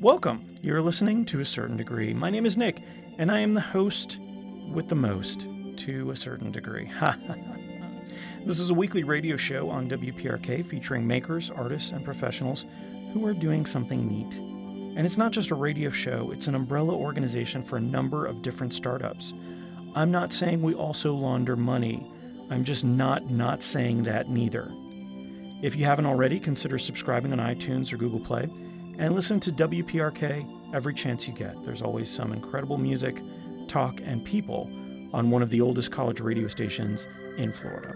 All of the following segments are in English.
Welcome. You're listening to a certain degree. My name is Nick, and I am the host with the most to a certain degree. this is a weekly radio show on WPRK featuring makers, artists, and professionals who are doing something neat. And it's not just a radio show, it's an umbrella organization for a number of different startups. I'm not saying we also launder money. I'm just not not saying that neither. If you haven't already, consider subscribing on iTunes or Google Play and listen to WPRK every chance you get. There's always some incredible music, talk, and people on one of the oldest college radio stations in Florida.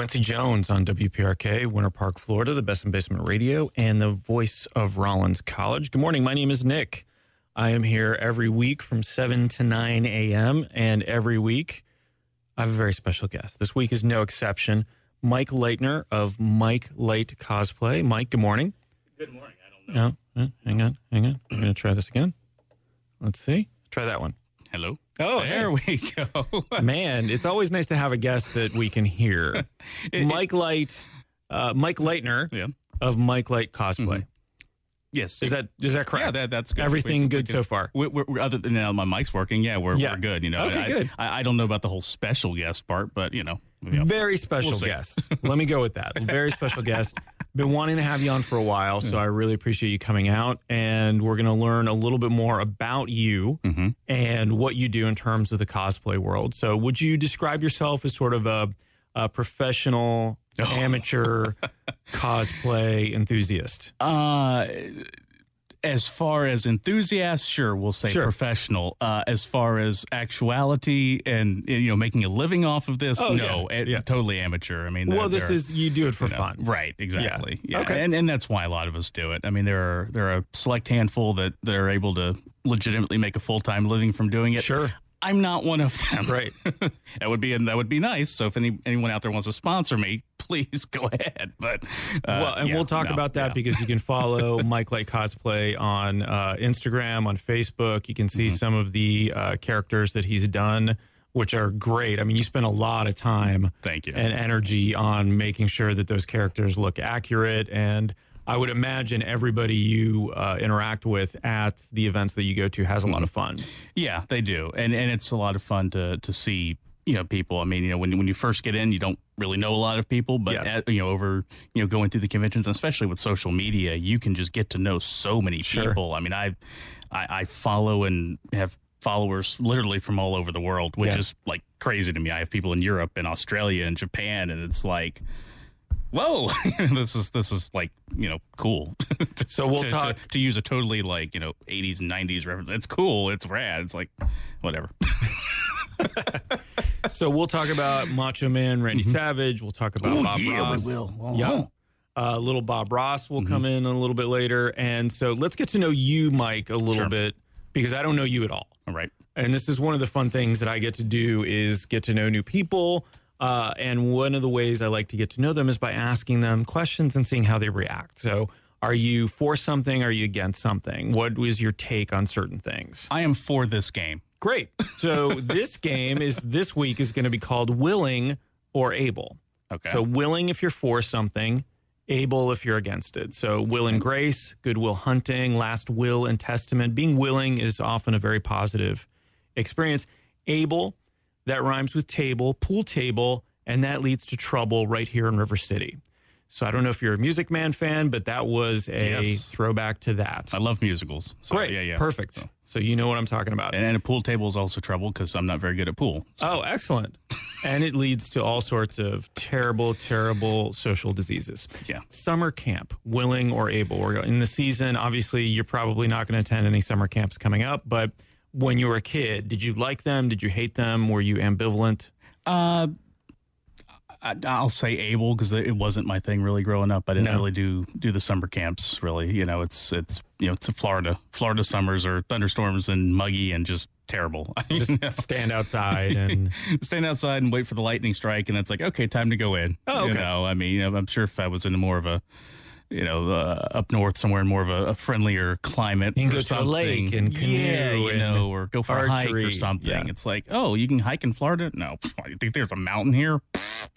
Quincy Jones on WPRK, Winter Park, Florida, the best in basement radio, and the voice of Rollins College. Good morning. My name is Nick. I am here every week from 7 to 9 a.m. And every week, I have a very special guest. This week is no exception. Mike Leitner of Mike Light Cosplay. Mike, good morning. Good morning. I don't know. No, no hang on, hang on. I'm going to try this again. Let's see. Try that one. Hello. Oh, there we go. Man, it's always nice to have a guest that we can hear. It- Mike Light, uh, Mike Lightner yeah. of Mike Light Cosplay. Yes. Is that is that correct? Yeah, that, that's good. Everything We- we good can- so far? We, we, we- other than now, my mic's working. Yeah, we're, Yeah. we're good. You know. Okay, I, good. I, I don't know about the whole special guest part, but you know. you know. Very special We'll guest. Let me go with that. Very special guest. Been wanting to have you on for a while, so I really appreciate you coming out. And we're going to learn a little bit more about you Mm-hmm. and what you do in terms of the cosplay world. So, would you describe yourself as sort of a, a professional, Oh. amateur cosplay enthusiast? Uh, as far as enthusiast, sure, we'll say Sure. professional. Uh, as far as actuality and you know making a living off of this, Oh, no, yeah, yeah. totally amateur. I mean, Well, they're- this they're- is you do it for you know, fun, Right, exactly. Yeah. Yeah. Okay. And and that's why a lot of us do it. I mean, there are there are a select handful that, that are able to legitimately make a full time living from doing it. Sure. I'm not one of them. Right. that would be that would be nice. So if any anyone out there wants to sponsor me, please go ahead. But uh, well, and yeah, we'll talk no, about that yeah. because you can follow Mike Light Cosplay on uh, Instagram, on Facebook. You can see Mm-hmm. some of the uh, characters that he's done, which are great. I mean, you spend a lot of time Thank you. and energy on making sure that those characters look accurate. And I would imagine everybody you uh, interact with at the events that you go to has a lot of fun. Yeah, they do, and and it's a lot of fun to to see you know people. I mean, you know, when when you first get in, you don't really know a lot of people, but Yeah. at, you know, over you know going through the conventions, especially with social media, you can just get to know so many Sure. people. I mean, I I, I follow and have followers literally from all over the world, which Yeah. is like crazy to me. I have people in Europe and Australia and Japan, and it's like. Whoa, this is this is like you know cool. So we'll to, talk- to, to use a totally like you know 80s 90s reference. It's cool. It's rad. It's like whatever. So we'll talk about Macho Man Randy mm-hmm. Savage. We'll talk about Bob Ross. Oh, Yeah. Uh, little Bob Ross will come mm-hmm. in a little bit later. And so let's get to know you, Mike, a little Sure. bit because I don't know you at all. All right. And this is one of the fun things that I get to do is get to know new people. Uh, and one of the ways I like to get to know them is by asking them questions and seeing how they react. So are you for something? Are you against something? What was your take on certain things? I am for this game. Great. So this game is this week is going to be called Willing or Able. Okay. So willing if you're for something, able if you're against it. So will and grace, goodwill hunting, last will and testament. Being willing is often a very positive experience. Able, that rhymes with table, pool table, and that leads to trouble right here in River City. So I don't know if you're a Music Man fan, but that was a Yes. throwback to that. I love musicals. So, Great. Yeah, yeah. Perfect. So- So you know what I'm talking about. And, and a pool table is also trouble because I'm not very good at pool. So, Oh, excellent. and it leads to all sorts of terrible, terrible social diseases. Yeah. Summer camp, willing or able. In the season. Obviously, you're probably not going to attend any summer camps coming up, but when you were a kid, did you like them? Did you hate them? Were you ambivalent? uh, I, I'll say able because it wasn't my thing really growing up. I didn't No. really do do the summer camps. Really, you know, it's it's you know it's Florida. Florida summers are thunderstorms and muggy and just terrible. Just stand outside and stand outside and wait for the lightning strike, and it's like, okay, time to go in. Oh, You know, I mean, you know, I'm sure if I was in more of a you know, uh, up north somewhere in more of a, a friendlier climate. You can or go to a something. lake and canoe yeah, you know, or go for a hike or something. Yeah. It's like, oh, you can hike in Florida? No. You think there's a mountain here?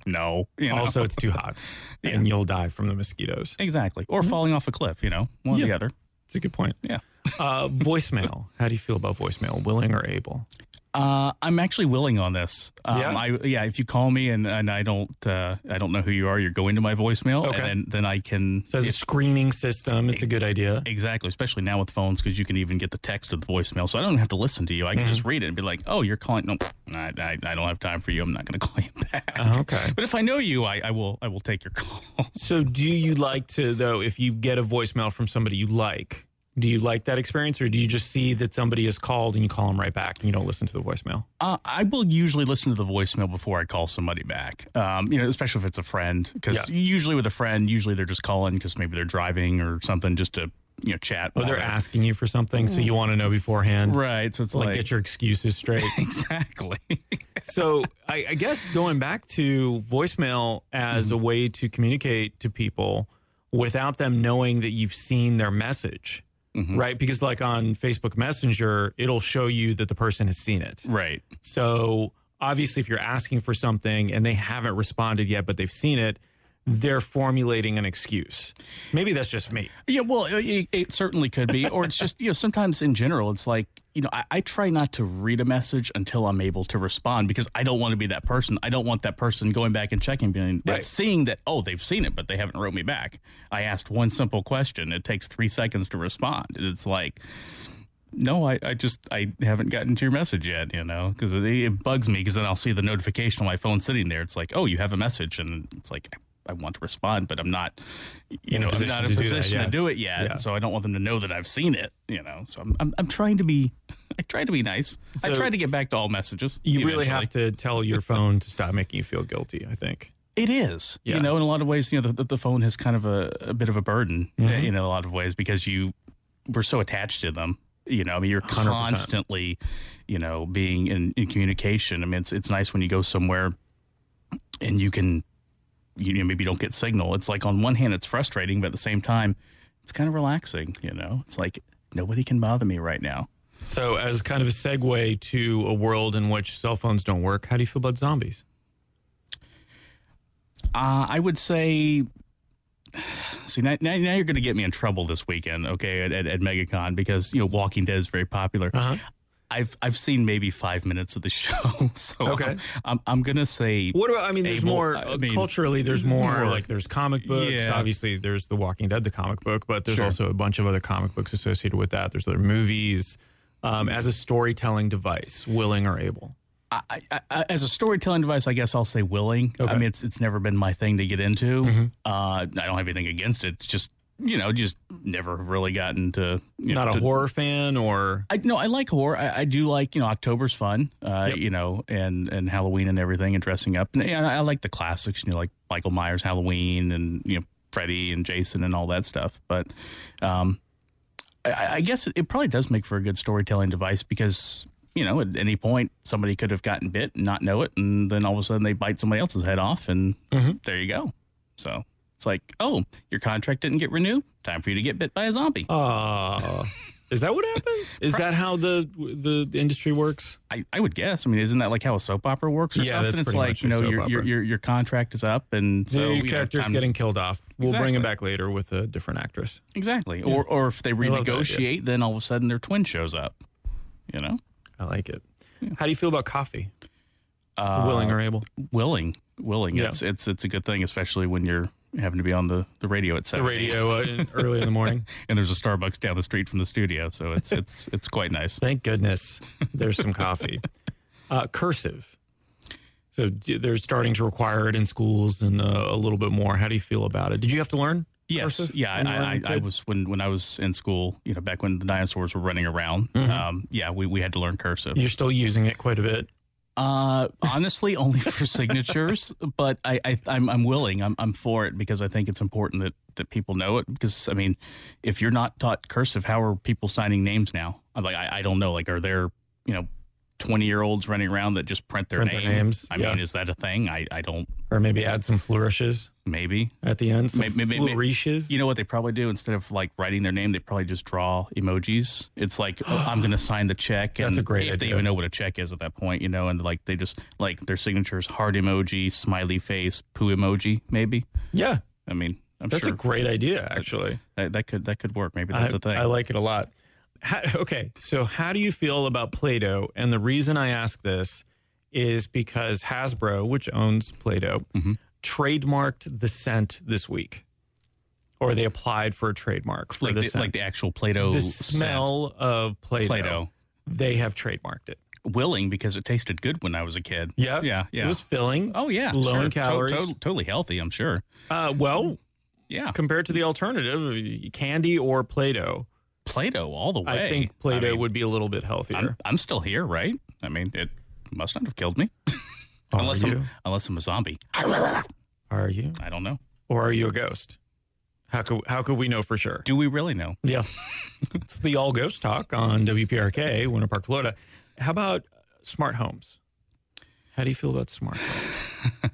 No. You know? Also, it's too hot, and you'll die from the mosquitoes. exactly. Or falling off a cliff. You know, one or the other. It's a good point. Yeah. Uh, voicemail. How do you feel about voicemail? Willing or able? Uh, I'm actually willing on this. Um, Yeah? I, yeah. If you call me and, and I don't, uh, I don't know who you are, you're going to my voicemail, Okay. and then, then I can. So as a screening system, it's a good idea. Exactly, especially now with phones, because you can even get the text of the voicemail. So I don't have to listen to you. I can Mm-hmm. just read it and be like, "Oh, you're calling? No, I, I, I don't have time for you. I'm not going to call you back." Oh, okay. But if I know you, I, I will. I will take your call. So do you like to though? If you get a voicemail from somebody you like, do you like that experience, or do you just see that somebody has called and you call them right back and you don't listen to the voicemail? Uh, I will usually listen to the voicemail before I call somebody back. Um, you know, especially if it's a friend, because Yeah. usually with a friend, usually they're just calling because maybe they're driving or something, just to you know chat. Or they're they're- asking you for something, so you want to know beforehand. right. So it's Like, like, get your excuses straight. exactly. so I, I guess going back to voicemail as a way to communicate to people without them knowing that you've seen their message, Mm-hmm. right? Because like on Facebook Messenger, it'll show you that the person has seen it. right. So obviously, if you're asking for something and they haven't responded yet, but they've seen it, they're formulating an excuse. Maybe that's just me. Yeah, well, it, it certainly could be, or it's just you know sometimes in general, it's like you know I, I try not to read a message until I'm able to respond because I don't want to be that person. I don't want that person going back and checking, being Right. seeing that oh they've seen it, but they haven't wrote me back. I asked one simple question. It takes three seconds to respond. And It's like. No, I, I just I haven't gotten to your message yet, you know, because it, it bugs me because then I'll see the notification on my phone sitting there. It's like, oh, you have a message, and it's like I, want to respond, but I'm not, you know, I'm not in a do that, position yeah. to do it yet. Yeah. So I don't want them to know that I've seen it, you know. So I'm I'm, I'm trying to be I try to be nice. I try to get back to all messages. You really have to tell your phone to stop making you feel guilty, I think. It is, Yeah. you know, in a lot of ways, you know, the, the phone has kind of a, a bit of a burden Mm-hmm. in a lot of ways because you we're so attached to them. You know, I mean, you're 100%. constantly, you know, being in, in communication. I mean, it's it's nice when you go somewhere and you can, you know, maybe you don't get signal. It's like on one hand, it's frustrating, but at the same time, it's kind of relaxing. You know, it's like nobody can bother me right now. So, as kind of a segue to a world in which cell phones don't work, how do you feel about zombies? Uh, I would say. See now, now, now you're going to get me in trouble this weekend, okay, at, at, at MegaCon because you know Walking Dead is very popular. Uh-huh. I've I've seen maybe five minutes of the show, so Okay. I'm I'm, I'm going to say What about? I mean, there's Able- more I uh, mean, culturally. There's more, more- like there's comic books. Yeah. Obviously, there's The Walking Dead, the comic book, but there's Sure. also a bunch of other comic books associated with that. There's other movies. Um, as a storytelling device, willing or able. I, I, as a storytelling device, I guess I'll say willing. Okay. Mm-hmm. I mean, it's it's never been my thing to get into. Uh, I don't have anything against it. It's just you know, just never have really gotten to you know, Not a to- horror fan, or I no, I like horror. I, I do like you know October's fun, uh, Yep. you know, and and Halloween and everything, and dressing up. And I, I like the classics, you know, like Michael Myers Halloween and you know Freddy and Jason and all that stuff. But um, I, I guess it, it probably does make for a good storytelling device because you know at any point somebody could have gotten bit and not know it, and then all of a sudden they bite somebody else's head off, and there you go. So. It's like, oh, your contract didn't get renewed. Time for you to get bit by a zombie. uh, is that what happens? Is that how the the industry works? I, I would guess. I mean, isn't that like how a soap opera works or Yeah, that's something? It's like you know your, your your your contract is up, and so the you character's time- getting killed off. We'll bring him back later with a different actress. exactly. Or or if they love that idea. renegotiate, then all of a sudden their twin shows up. You know, I like it. How do you feel about coffee? uh, willing or able? willing, willing. Yeah. It's it's it's a good thing, especially when you're having to be on the, the radio at The radio uh, in- early in the morning. and there's a Starbucks down the street from the studio, so it's it's it's quite nice. Thank goodness there's some coffee. Uh, cursive. So they're starting to require it in schools and uh, a little bit more. How do you feel about it? Did you have to learn? Yes, cursive yeah, I, I, I, was when when I was in school, you know, back when the dinosaurs were running around. Um, yeah, we, we had to learn cursive. You're still using it quite a bit. Uh, honestly, only for signatures, but I, I I'm I'm willing. I'm I'm for it because I think it's important that that people know it. Because I mean, if you're not taught cursive, how are people signing names now? I'm like, I, I don't know. Like, are there you know, twenty year olds running around that just print their Print their names, I yeah. mean, is that a thing? I I don't. Or maybe add some flourishes. Maybe. at the end. Some Maybe- maybe- flourishes. You know what they probably do instead of like writing their name, they probably just draw emojis. It's like oh, I'm going to sign the check. And That's a great if they even know what a check is at that point, you know, and like they just like their signatures, heart emoji, smiley face, poo emoji, maybe. yeah, I mean, I'm that's sure a great idea. Actually, that, that could that could work. Maybe that's I, a thing. I like it a lot. How, okay, so how do you feel about Play-Doh? And the reason I ask this is because Hasbro, which owns Play-Doh, Mm-hmm. Trademarked the scent this week, or they applied for a trademark for like the, the, scent. like the actual Play-Doh the scent. smell of Play-Doh. Play-Doh. They have trademarked it. willing because it tasted good when I was a kid. Yeah, yeah, yeah. It was filling. oh yeah, low sure. in To- calories. to- totally healthy. I'm sure. Uh, well, Yeah, compared to the alternative, candy or Play-Doh, Play-Doh all the way. I think Play-Doh I mean, would be a little bit healthier. I'm, I'm still here, right? I mean, it must not have killed me. Are unless you? I'm unless I'm a zombie. Are you? I don't know. Or are you a ghost? How could how could we know for sure? Do we really know? Yeah. it's the all ghost talk on WPRK, Winter Park, Florida. How about smart homes? How do you feel about smart homes?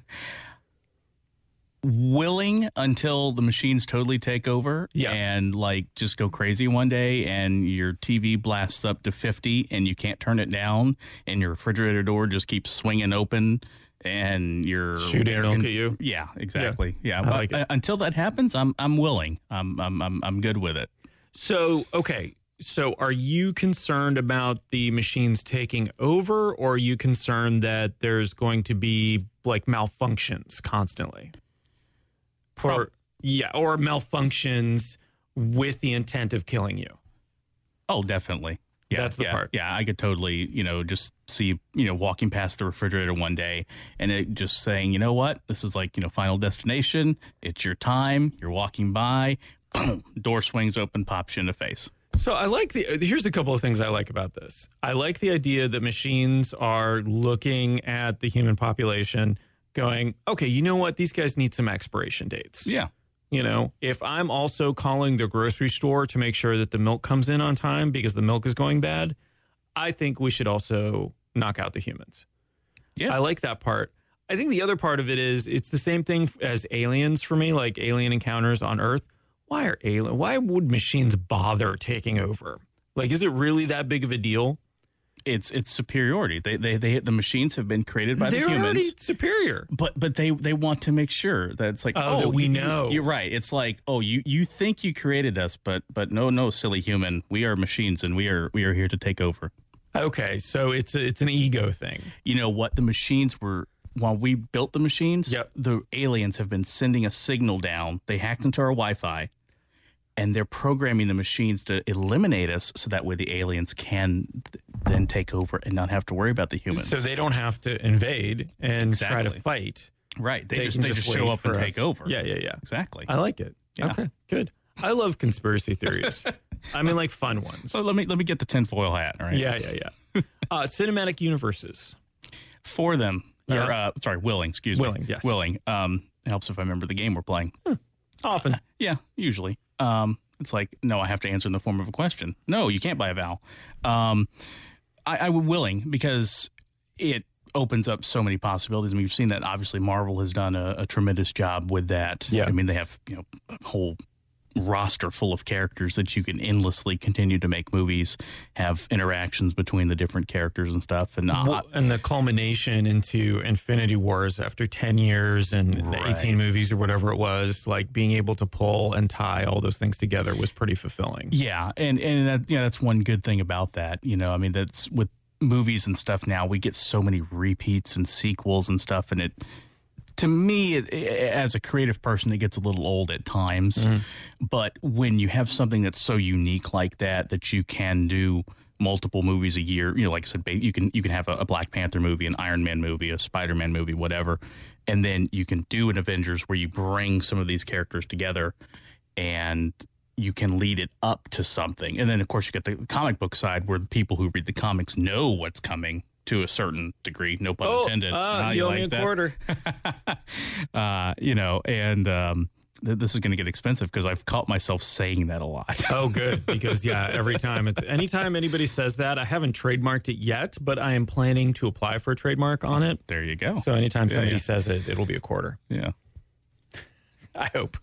Willing until the machines totally take over Yeah. and like just go crazy one day and your TV blasts up to 50 and you can't turn it down and your refrigerator door just keeps swinging open and you're Shooting milk at you? Yeah, exactly. Yeah. I like Uh. Until that happens, I'm I'm willing. I'm I'm I'm, I'm good with it. So, okay. So, are you concerned about the machines taking over, or are you concerned that there's going to be like malfunctions constantly? Or, yeah, or malfunctions with the intent of killing you. Oh, definitely. Yeah, That's the yeah, part. Yeah, I could totally, you know, just see, you know, walking past the refrigerator one day and it just saying, you know what, this is like, you know, final destination. It's your time. You're walking by. Boom, door swings open, pops you in the face. So I like the. Here's a couple of things I like about this. I like the idea that machines are looking at the human population, going, okay, you know what? These guys need some expiration dates. Yeah. You know, if I'm also calling the grocery store to make sure that the milk comes in on time because the milk is going bad, I think we should also knock out the humans. Yeah. I like that part. I think the other part of it is it's the same thing as aliens for me, like alien encounters on Earth. Why are alien? Why would machines bother taking over? Like, is it really that big of a deal? It's it's superiority. They they they the machines have been created by They're the humans. already superior. but but they they want to make sure that it's like Oh, that oh, we you- know. you're right it's like oh you you think you created us but but no no silly human we are machines and we are we are here to take over Okay, so it's a, it's an ego thing. you know what the machines were while we built the machines Yep. the aliens have been sending a signal down they hacked into our wi-fi and they're programming the machines to eliminate us so that way the aliens can th- then take over and not have to worry about the humans So they don't have to invade and try to fight. right they, just they just show up and for take over Yeah, yeah, yeah. exactly I like it. Yeah. Okay, good. I love conspiracy theories. I mean, like fun ones. so let me let me get the tinfoil hat all right Yeah, yeah, yeah. Uh, cinematic universes. for them. Yeah. Or, uh, sorry, willing. Excuse me. Willing, yes. Willing. Um, it helps if I remember the game we're playing. Often. Yeah, usually. Um, it's like no, I have to answer in the form of a question. No, you can't buy a vowel. Um, I, I would willing because it opens up so many possibilities. I mean, we've seen that obviously Marvel has done a, a tremendous job with that. Yeah. I mean, they have you know a whole roster full of characters that you can endlessly continue to make movies, have interactions between the different characters and stuff. And uh, Well, and the culmination into Infinity Wars after 10 years and Right. 18 movies or whatever it was, like being able to pull and tie all those things together was pretty fulfilling. Yeah, and and that, you know that's one good thing about that. You know, I mean that's with movies and stuff now we get so many repeats and sequels and stuff, and it to me it, as a creative person it gets a little old at times. Mm-hmm. But when you have something that's so unique like that that you can do multiple movies a year, you know, like I said, you can you can have a, a Black Panther movie, an Iron Man movie, a Spider Man movie, whatever, and then you can do an Avengers where you bring some of these characters together and you can lead it up to something. And then, of course, you get the comic book side where the people who read the comics know what's coming to a certain degree. No pun intended. ah, Ah, you owe me like a that? quarter. Uh, you know, and um, th- this is going to get expensive because I've caught myself saying that a lot. Oh, good. Because, yeah, every time, it, anytime anybody says that, I haven't trademarked it yet, but I am planning to apply for a trademark on it. there you go. So anytime Yeah, somebody yeah. says it, it'll be a quarter. yeah. I hope.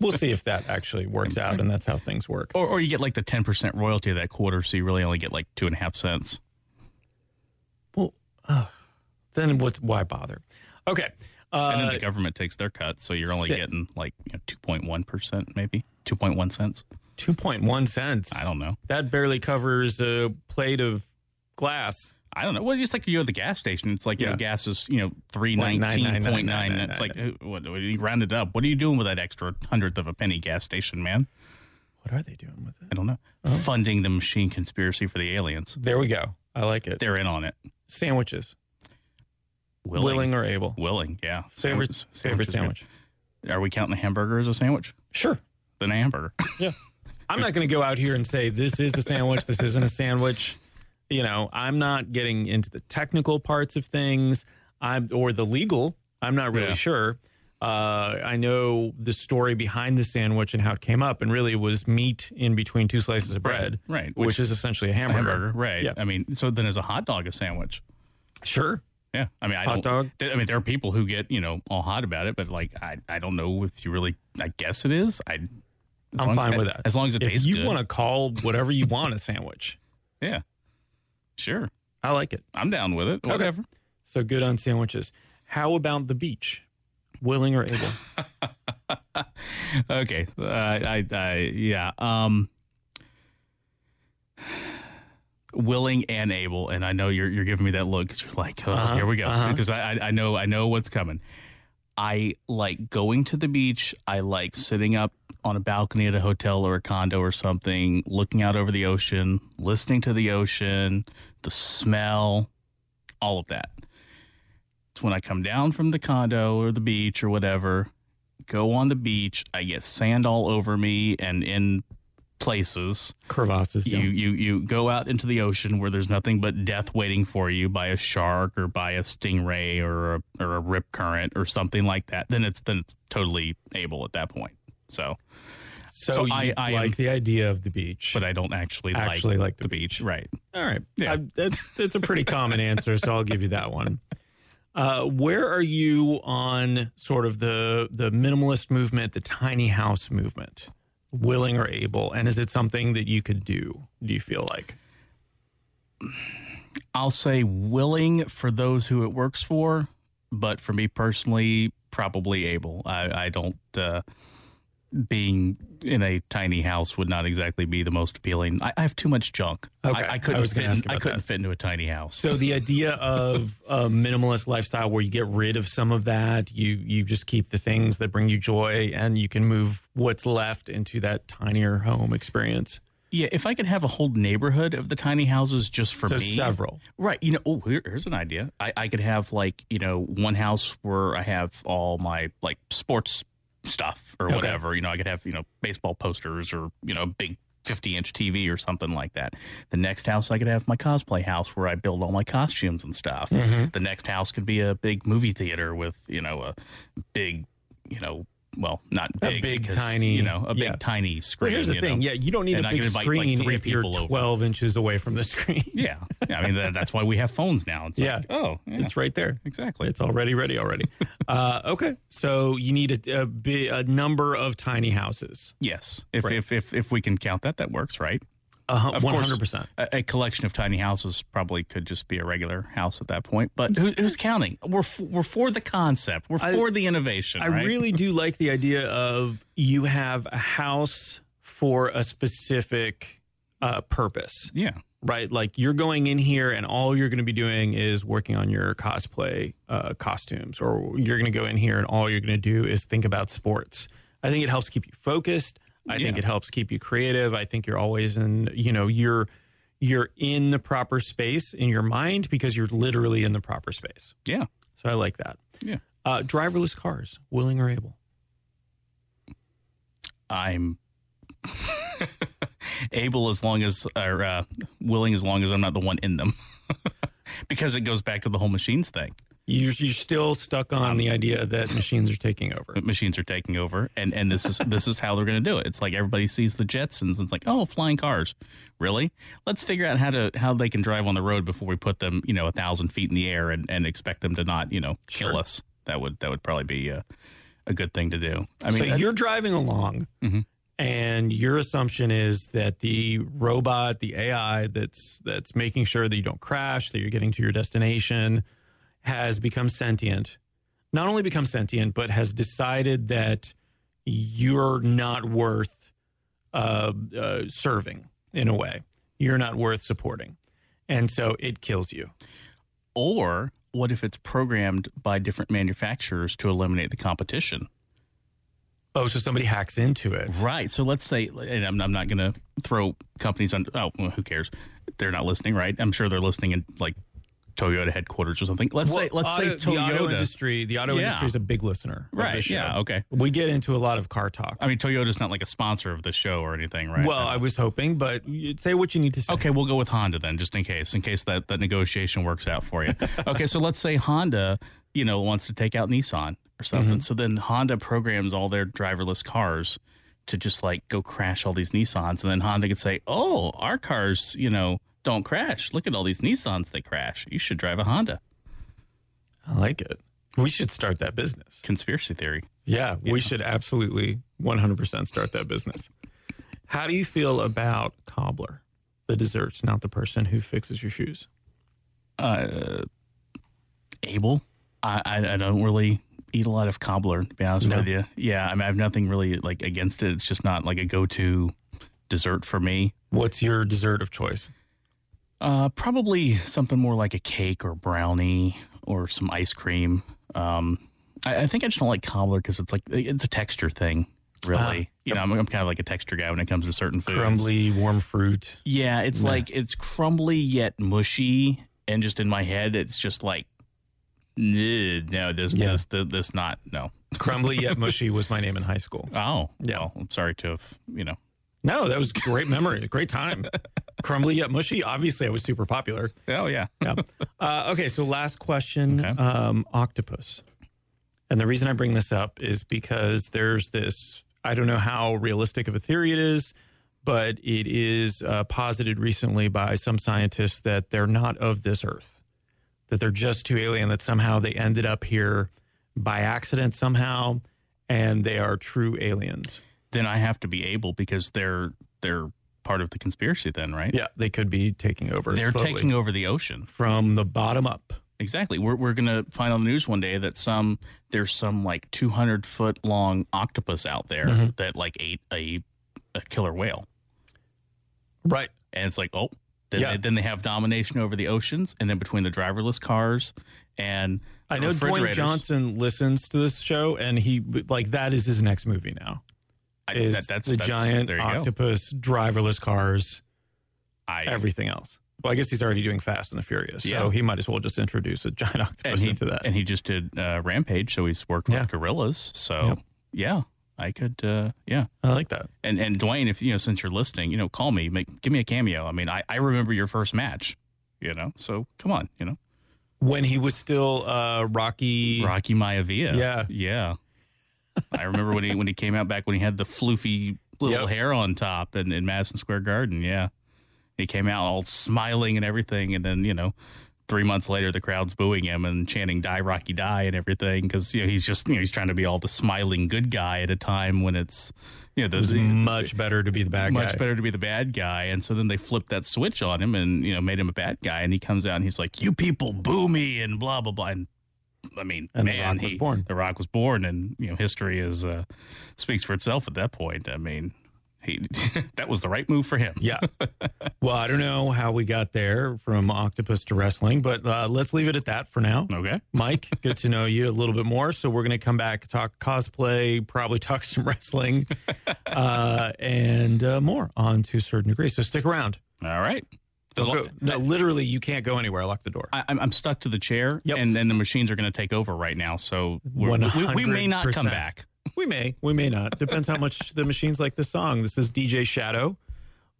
we'll see if that actually works out, and that's how things work. Or, or you get like the 10% royalty of that quarter, so you really only get like two and a half cents. Uh, then what, why bother? Okay. and then Uh, the government takes their cut, so you're only si- getting like you know, 2.1%, maybe 2.1 cents. 2.1 cents. I don't know. That barely covers a plate of glass. I don't know. Well, just like you go to the gas station, it's like you Yeah. know, gas is you know three nineteen point nine. It's like uh, what, what, you round it up. What are you doing with that extra hundredth of a penny gas station, man? What are they doing with it? I don't know. Funding the machine conspiracy for the aliens. There we go. I like it. They're in on it. Sandwiches. Willing, Willing, or able. willing. Yeah. Favorite, Sandwich- favorite sandwich. Are we counting a hamburger as a sandwich? Sure. Then a hamburger. Yeah. I'm not going to go out here and say this is a sandwich, this isn't a sandwich. You know, I'm not getting into the technical parts of things. I'm or the legal. I'm not really Yeah. sure. Uh, I know the story behind the sandwich and how it came up, and really it was meat in between two slices of bread, right, Which, which- is essentially a A hamburger. hamburger. Right. Yeah. I mean, so then is a hot dog a sandwich? Sure. Yeah, I mean, I Hot dog? I mean, there are people who get you know all hot about it, but like, I, I don't know if you really. I guess it is. I. I'm long as- fine with that. As long as it if tastes you want to call whatever you want a sandwich, yeah. Sure, I like it. I'm down with it. Okay. Whatever. So good on sandwiches. How about the beach? Willing or able? Okay. Uh, I, I, yeah. Um, willing and able, and I know you're you're giving me that look because you're like, oh, Uh-huh, here we go, uh-huh. because I, I I know I know what's coming. I like going to the beach. I like sitting up on a balcony at a hotel or a condo or something, looking out over the ocean, listening to the ocean, the smell, all of that. It's when I come down from the condo or the beach or whatever, go on the beach, I get sand all over me and in places. Crevasses. You yeah. you you go out into the ocean where there's nothing but death waiting for you by a shark or by a stingray or a, or a rip current or something like that. Then it's then it's totally able at that point. So, So, So I- I like am- the idea of the beach. but I don't actually, Actually like, like the the beach. Right. All right. Yeah. I- that's that's a pretty common answer, so I'll give you that one. Uh, where are you on sort of the the minimalist movement, the tiny house movement? Willing or able, and is it something that you could do? Do you feel like? I'll say willing for those who it works for, but for me personally, probably able. I, I don't. Uh, being in a tiny house would not exactly be the most appealing. I, I have too much junk. Okay, I, I I couldn't. was fit, in- I couldn't that. fit into a tiny house. So the idea of a minimalist lifestyle where you get rid of some of that, you you just keep the things that bring you joy, and you can move what's left into that tinier home experience. Yeah, if I could have a whole neighborhood of the tiny houses just for so me, several. Right. You know, oh, here, here's an idea. I, I could have like, you know, one house where I have all my like sports stuff or Okay. whatever. You know, I could have, you know, baseball posters or, you know, a big 50 inch TV or something like that. The next house, I could have my cosplay house where I build all my costumes and stuff. Mm-hmm. The next house could be a big movie theater with, you know, a big, you know, well, not A big, big, tiny- you know, a big yeah. tiny Well, screen. here's the thing. know? Yeah, you don't need And a big like, screen three if you're people over. 12 inches away from the screen. Yeah. Yeah, I mean, that, that's why we have phones now. It's Yeah. like, oh, yeah, It's right there. exactly. It's already ready already. uh, okay, so you need a, a, a number of tiny houses. Yes, if, Right. if if if we can count that, that works, right? Uh, Of course. 100%. A, a collection of tiny houses probably could just be a regular house at that point. But who, who's counting? We're f- we're for the concept. We're I- for the innovation. I right? really do like the idea of you have a house for a specific uh, purpose, yeah, right? Like you're going in here and all you're going to be doing is working on your cosplay uh, costumes, or you're going to go in here and all you're going to do is think about sports. I think it helps keep you focused. I think it helps keep you creative. I think you're always in, you know, you're you're in the proper space in your mind because you're literally in the proper space. yeah, So I like that. yeah. Uh, driverless cars, willing or able? I'm able as long as or uh, willing as long as I'm not the one in them, because it goes back to the whole machines thing. You're, you're still stuck on the idea that machines are taking over. machines are taking over and and this is this is how they're going to do it it's like everybody sees the jetsons and it's like oh flying cars really let's figure out how to how they can drive on the road before we put them you know a thousand feet in the air and, and expect them to not you know kill Sure. us that would that would probably be a, a good thing to do. I mean, so you're driving along, Mhm. And your assumption is that the robot, the AI that's that's making sure that you don't crash, that you're getting to your destination, has become sentient. Not only become sentient, but has decided that you're not worth uh, uh, serving in a way. You're not worth supporting, and so it kills you. or what if it's programmed by different manufacturers to eliminate the competition? Oh, so somebody hacks into it. Right. So let's say, and I'm, I'm not going to throw companies on. Oh, well, who cares? They're not listening, right? I'm sure they're listening in like Toyota headquarters or something. Let's say, let's auto- say the auto Toyota. industry. The auto Yeah. industry is a big listener, Right. Yeah. Okay. We get into a lot of car talk. I mean, Toyota's not like a sponsor of the show or anything, right? well, I was hoping, but say what you need to say. Okay, we'll go with Honda then, just in case, in case that, that negotiation works out for you. okay, so let's say Honda, you know, wants to take out Nissan or something. So then Honda programs all their driverless cars to just like go crash all these Nissans, and then Honda could say, "Oh, our cars, you know, don't crash. Look at all these Nissans that crash. You should drive a Honda." I like it. We should start that business. Conspiracy theory. Yeah, we should absolutely 100% start that business. How do you feel about cobbler, the desserts, not the person who fixes your shoes? Uh, Able, I, I I don't really eat a lot of cobbler to be honest No. with you. Yeah, I mean I have nothing really like against it. It's just not like a go to dessert for me. What's your dessert of choice? Uh, probably something more like a cake or brownie or some ice cream. Um, I, I think I just don't like cobbler because it's like it's a texture thing. Really, you know, I'm, I'm kind of like a texture guy when it comes to certain foods. Crumbly, warm fruit. Yeah, it's Nah. like it's crumbly yet mushy, and just in my head, it's just like, "Nah, no, this, Yeah. this, this, this, not no. Crumbly yet mushy was my name in high school. Oh, Yeah. well, I'm sorry to have, you know. No, that was great memory, great time. Crumbly yet mushy. Obviously, I was super popular. Oh yeah, Yeah. Uh, okay, so last question Okay. um, octopus. And the reason I bring this up is because there's this I don't know how realistic of a theory it is, but it is uh, posited recently by some scientists that they're not of this earth, that they're just too alien, that somehow they ended up here by accident somehow, and they are true aliens. then I have to be able because they're they're part of the conspiracy. Then, right? Yeah, they could be taking over. They're slowly taking over the ocean. from the bottom up. Exactly. We're we're gonna find on the news one day that some there's some like 200 foot long octopus out there Mm-hmm. that like ate a a killer whale, Right. and it's like oh. Then, Yeah. they, then they have domination over the oceans, and then between the driverless cars and I know Dwayne Johnson listens to this show, and he like that is his next movie now. I- Is that- that's the that's- giant there you go. octopus, driverless cars, I, everything else. Well, I guess he's already doing Fast and the Furious, so he might as well just introduce a giant octopus he, into that. and he just did uh, Rampage, so he's worked Yeah. with gorillas. So Yep. yeah, I could uh, yeah. I like that. And and Dwayne, if you know, since you're listening, you know, call me, make give me a cameo. I mean, I, I remember your first match, you know, so come on, you know, When he was still uh, Rocky, Rocky Maivia, Yeah. yeah. I remember when he when he came out back when he had the floofy little Yep. hair on top in, in Madison Square Garden. Yeah, he came out all smiling and everything, and then you know. Three months later, the crowd's booing him and chanting "Die Rocky Die" and everything because you know he's just you know he's trying to be all the smiling good guy at a time when it's you know it much better to be the bad guy. much guy. better to be the bad guy. And so then they flipped that switch on him and, you know, made him a bad guy. And he comes out and he's like, you people boo me and blah, blah, blah. And I mean, And The man, Rock was born. The Rock was born. And, you know, history is, uh, speaks for itself at that point. I mean, he, that was the right move for him. Yeah. well, I don't know how we got there from octopus to wrestling, but uh, let's leave it at that for now. Okay. Mike, good to know you a little bit more. So we're going to come back, talk cosplay, probably talk some wrestling, uh, and uh, more on to a certain degree. So stick around. All right. As Don't lo- go- no, literally, you can't go anywhere. I lock the door. I, I'm, I'm stuck to the chair, Yep. and then the machines are going to take over right now. So we're, we, we may not come back. We may, we may not. Depends how much the machines like this song. This is DJ Shadow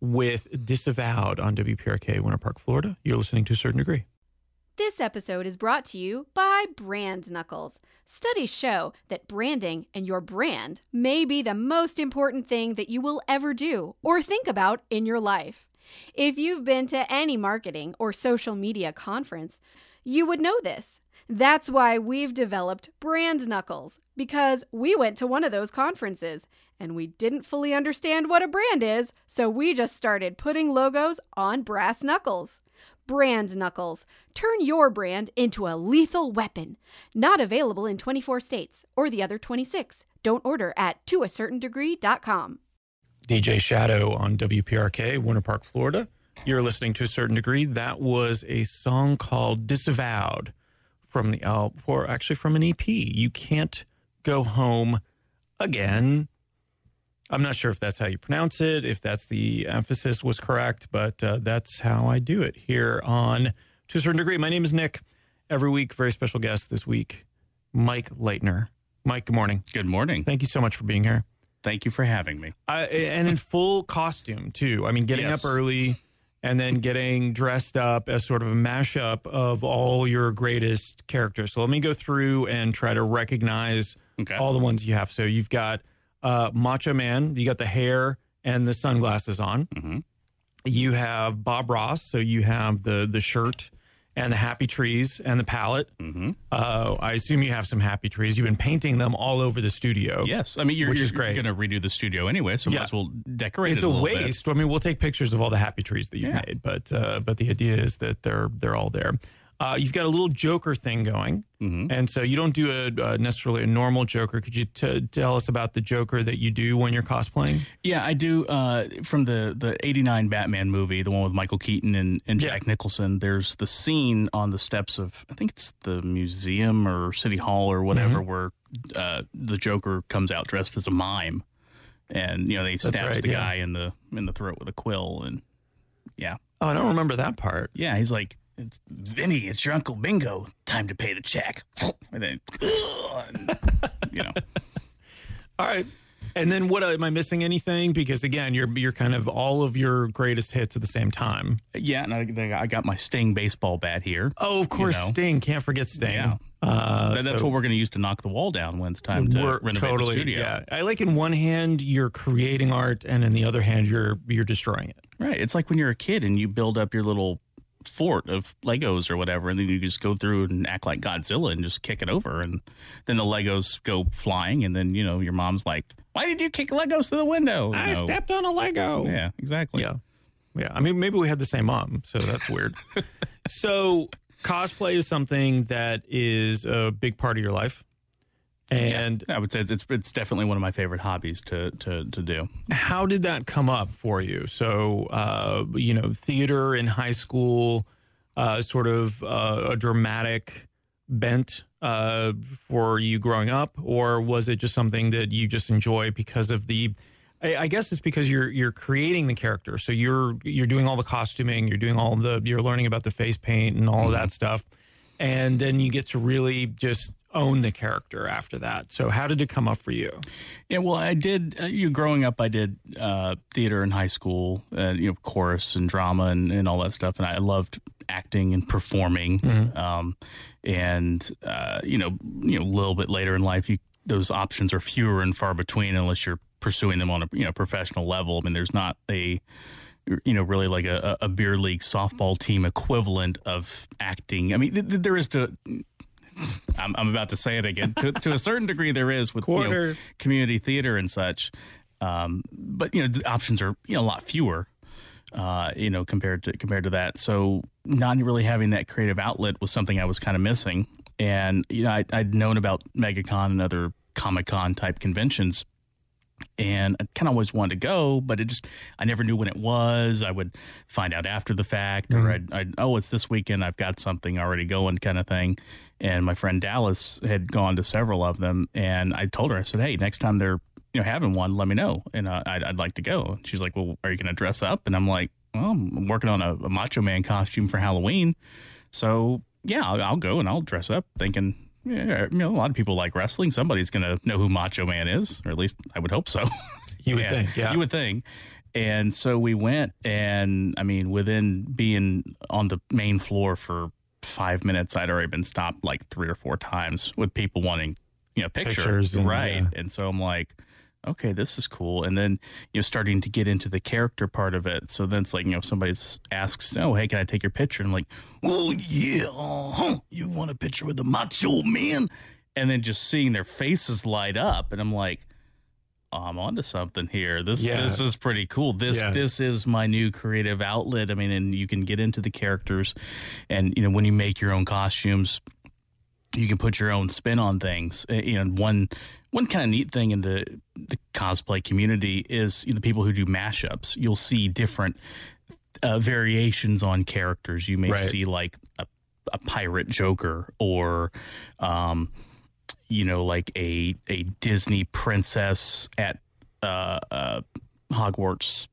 with Disavowed on WPRK, Winter Park, Florida. You're listening to a certain degree. This episode is brought to you by Brand Knuckles. Studies show that branding and your brand may be the most important thing that you will ever do or think about in your life. If you've been to any marketing or social media conference, you would know this. That's why we've developed Brand Knuckles, because we went to one of those conferences and we didn't fully understand what a brand is, so we just started putting logos on brass knuckles. Brand Knuckles. Turn your brand into a lethal weapon. Not available in 24 states or the other 26. Don't order at toacertaindegree.com. DJ Shadow on WPRK, Winter Park, Florida. You're listening to a certain degree. That was a song called Disavowed from the album, or actually from an EP. You can't go home again. I'm not sure if that's how you pronounce it, if that's the emphasis was correct, but uh, that's how I do it here on To a Certain Degree. My name is Nick. Every week, very special guest this week, Mike Leitner. Mike, good morning. Good morning. Thank you so much for being here. Thank you for having me. I, and in full costume too. I mean, getting Yes. up early and then getting dressed up as sort of a mashup of all your greatest characters. So let me go through and try to recognize Okay. all the ones you have. So you've got uh, Macho Man. You got the hair and the sunglasses on. hmm You have Bob Ross. So you have the the shirt and the happy trees and the palette. hmm Uh, I assume you have some happy trees. You've been painting them all over the studio. Yes. I mean, you're, Which you're, is great. going to redo the studio anyway, so Yeah. might as well decorate it's it a, a, little bit. waste. I mean, we'll take pictures of all the happy trees that you've Yeah. made, but uh, but the idea is that they're they're all there. Uh, you've got a little Joker thing going, Mhm. and so you don't do a uh, necessarily a normal Joker. Could you t- tell us about the Joker that you do when you're cosplaying? Yeah, I do. Uh, from the the '89 Batman movie, the one with Michael Keaton and, and Yeah. Jack Nicholson. There's the scene on the steps of I think it's the museum or City Hall or whatever, Mm-hmm. where uh, the Joker comes out dressed as a mime, and you know they stabs right, the yeah. guy in the in the throat with a quill, and yeah, Oh, I don't remember that part. yeah, he's like. It's Vinny, it's your Uncle Bingo. Time to pay the check. And then, and, you know, All right. And then what am I missing anything? Because again, you're you're kind of all of your greatest hits at the same time. yeah. And I, I got my Sting baseball bat here. Oh, of course, know. Sting. Can't forget Sting. Yeah. Uh, That- that's so- what we're going to use to knock the wall down when it's time to renovate totally, the studio. Yeah, I like in one hand you're creating art, and in the other hand you're you're destroying it. Right. It's like when you're a kid and you build up your little fort of Legos or whatever, and then you just go through and act like Godzilla and just kick it over, and then the Legos go flying, and then you know your mom's like, "Why did you kick Legos through the window?" You know? on a Lego. Yeah, exactly. yeah, yeah. I mean, maybe we had the same mom, so that's weird. so cosplay is something that is a big part of your life, and I would say it's it's definitely one of my favorite hobbies to to to do. how did that come up for you? So, uh, you know, theater in high school, uh, sort of uh, a dramatic bent uh, for you growing up, or was it just something that you just enjoy because of the? I, I guess it's because you're you're creating the character, so you're you're doing all the costuming, you're doing all the you're learning about the face paint and all of that stuff, and then you get to really just own the character after that. So, how did it come up for you? Yeah, well, I did. Uh, you growing up, I did uh, theater in high school, uh, you know, chorus and drama and, and all that stuff, and I loved acting and performing. Um, and uh, you know, you know, a little bit later in life, you those options are fewer and far between unless you're pursuing them on a you know professional level. I mean, there's not a you know really like a, a beer league softball team equivalent of acting. I mean, th- th- there is to. I'm, I'm about to say it again. To, to a certain degree, there is with you know, community theater and such. Um, but you know, the options are you know a lot fewer. Uh, you know, compared to compared to that. So not really having that creative outlet was something I was kind of missing. And you know, I, I'd known about MegaCon and other Comic Con type conventions, and I kind of always wanted to go, but it just I never knew when it was. I would find out after the fact, or I'd, I'd oh, it's this weekend. I've got something already going, kind of thing. And my friend Dallas had gone to several of them, and I told her, I said, hey, next time they're you know having one, let me know, and uh, I'd, I'd like to go. She's like, well, are you going to dress up? And I'm like, well, I'm working on a, a Macho Man costume for Halloween, so yeah, I'll, I'll go and I'll dress up, thinking. Yeah, you know, a lot of people like wrestling. Somebody's going to know who Macho Man is, or at least I would hope so. You would think, yeah. You would think. And so we went, and I mean, within being on the main floor for five minutes, I'd already been stopped like three or four times with people wanting, you know, picture, Pictures and, right? yeah. And so I'm like, okay, this is cool. And then, you know, starting to get into the character part of it. So then it's like, you know, somebody asks, oh, hey, can I take your picture? And I'm like, well, yeah, uh-huh. you want a picture with the macho man? And then just seeing their faces light up. And I'm like, oh, I'm onto something here. This Yeah. this is pretty cool. This Yeah. this is my new creative outlet. I mean, and you can get into the characters, and you know when you make your own costumes, you can put your own spin on things. Uh, You know, one one kind of neat thing in the the cosplay community is you know, the people who do mashups. You'll see different uh, variations on characters. You may Right. see like a, a pirate Joker or. Um, you know, like a a Disney princess at uh, uh, Hogwarts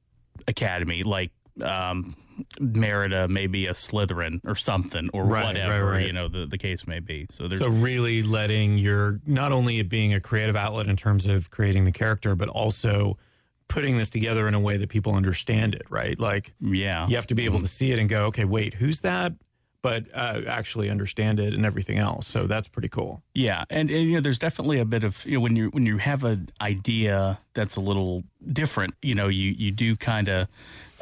Academy, like um, Merida, maybe a Slytherin or something, or Right, whatever right, right. you know the, the case may be. So there's So really letting your not only it being a creative outlet in terms of creating the character, but also putting this together in a way that people understand it, right? Like yeah, you have to be able to see it and go, okay, wait, who's that? But uh, actually understand it and everything else. So that's pretty cool. Yeah, and, and you know, there's definitely a bit of you know when you when you have an idea that's a little different, you know, you you do kind of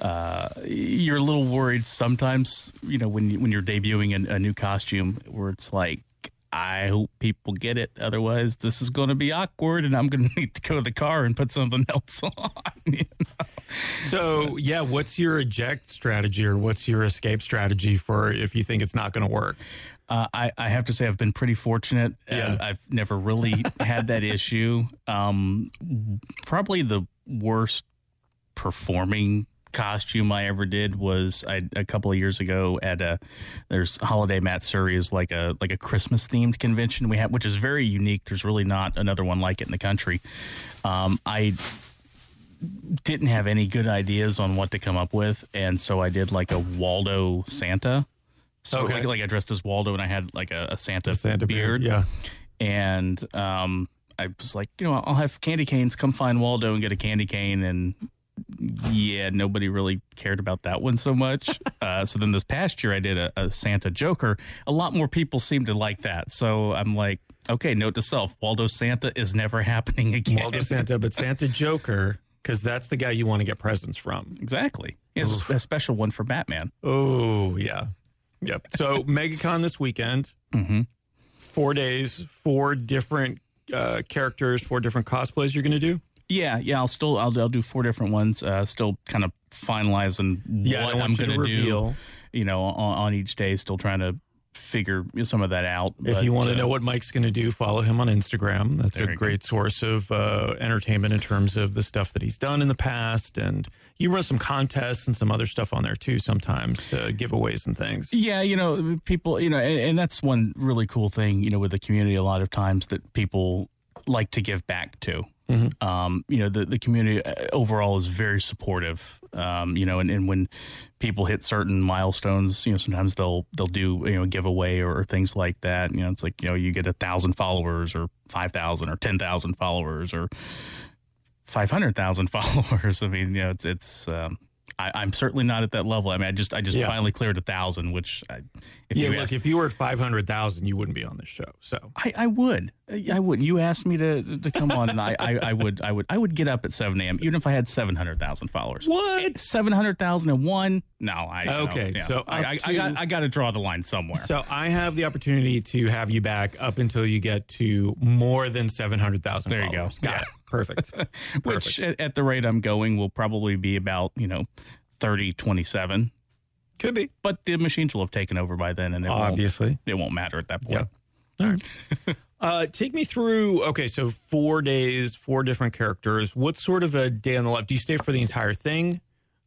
uh, you're a little worried sometimes, you know, when you, when you're debuting a, a new costume where it's like. I hope people get it. Otherwise, this is going to be awkward, and I'm going to need to go to the car and put something else on. you know? So yeah, what's your eject strategy or what's your escape strategy for if you think it's not going to work? Uh, I, I have to say I've been pretty fortunate. Yeah. Uh, I've never really had that issue. Um, probably the worst performing costume I ever did was I, a couple of years ago at a there's Holiday Matsuri is like a like a Christmas themed convention we have, which is very unique. There's really not another one like it in the country. Um, I didn't have any good ideas on what to come up with, and so I did like a Waldo Santa. So Okay. like, like I dressed as Waldo and I had like a, a Santa, Santa beard. Yeah. And um, I was like, you know, I'll have candy canes. Come find Waldo and get a candy cane. And yeah, nobody really cared about that one so much. uh, so then this past year, I did a, a Santa Joker. A lot more people seemed to like that. So I'm like, okay, note to self: Waldo Santa is never happening again. Waldo Santa, but Santa Joker, because that's the guy you want to get presents from. exactly. He has a, a special one for Batman. Oh yeah, yep. So MegaCon this weekend, hmm four days, four different uh, characters, four different cosplays you're going to do. Yeah, yeah. I'll still I'll, I'll do four different ones. Uh, still kind of finalizing Yeah, what I'm going to do. reveal. You know, on, on each day, still trying to figure some of that out. If But, you want to uh, know what Mike's going to do, follow him on Instagram. That's a you go. great source of uh, entertainment in terms of the stuff that he's done in the past. And you run some contests and some other stuff on there too, sometimes uh, giveaways and things. Yeah, you know, people, you know, and, and that's one really cool thing, you know, with the community. A lot of times that people like to give back to. Mhm. Um, you know, the the community uh, overall is very supportive. Um, you know, and, and when people hit certain milestones, you know, sometimes they'll they'll do you know a giveaway or, or things like that. You know, it's like you know you get a thousand followers or five thousand or ten thousand followers or five hundred thousand followers. I mean, you know, it's it's. Um, I, I'm certainly not at that level. I mean, I just I just Yeah. finally cleared a thousand, which I, if yeah, you look, asked, if you were at 500,000, you wouldn't be on this show. So I, I would, I would. You asked me to to come on, and I, I, I would, I would, I would get up at seven a.m. even if I had seven hundred thousand followers. what? Seven hundred thousand and one? No, I no, Okay, yeah. so I, up I, I got I got to draw the line somewhere. So I have the opportunity to have you back up until you get to more than 700,000 There you go. Got Yeah. it. Perfect. Which at, the rate I'm going will probably be about you know 30, 27. Could be. But the machines will have taken over by then, and it won't Obviously. it won't matter at that point. Yeah. All right. uh, take me through. Okay, so four days, four different characters. What sort of a day on the life? Do you stay for the entire thing?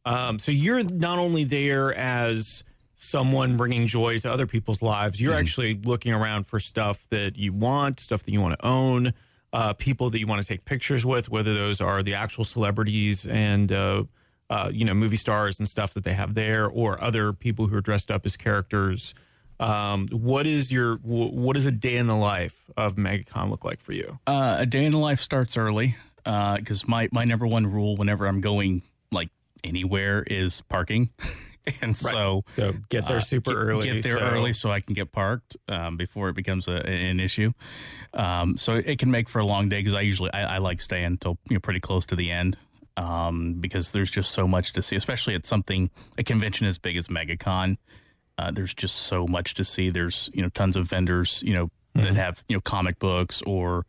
Um, so you're not only there as someone bringing joy to other people's lives, you're actually looking around for stuff that you want, stuff that you want to own, uh, people that you want to take pictures with, whether those are the actual celebrities and uh, uh, you know movie stars and stuff that they have there, or other people who are dressed up as characters. Um, what is your wh- what does a day in the life of MegaCon look like for you? Uh, a day in the life starts early because my my number one rule whenever I'm going like anywhere is parking. and so So get there uh, super get, early. Get there so- early so I can get parked um, before it becomes a, an issue. Um, so it can make for a long day because I usually I, I like staying until you know pretty close to the end um, because there's just so much to see, especially at something a convention as big as MegaCon. Uh, there's just so much to see. There's you know tons of vendors you know that have you know comic books or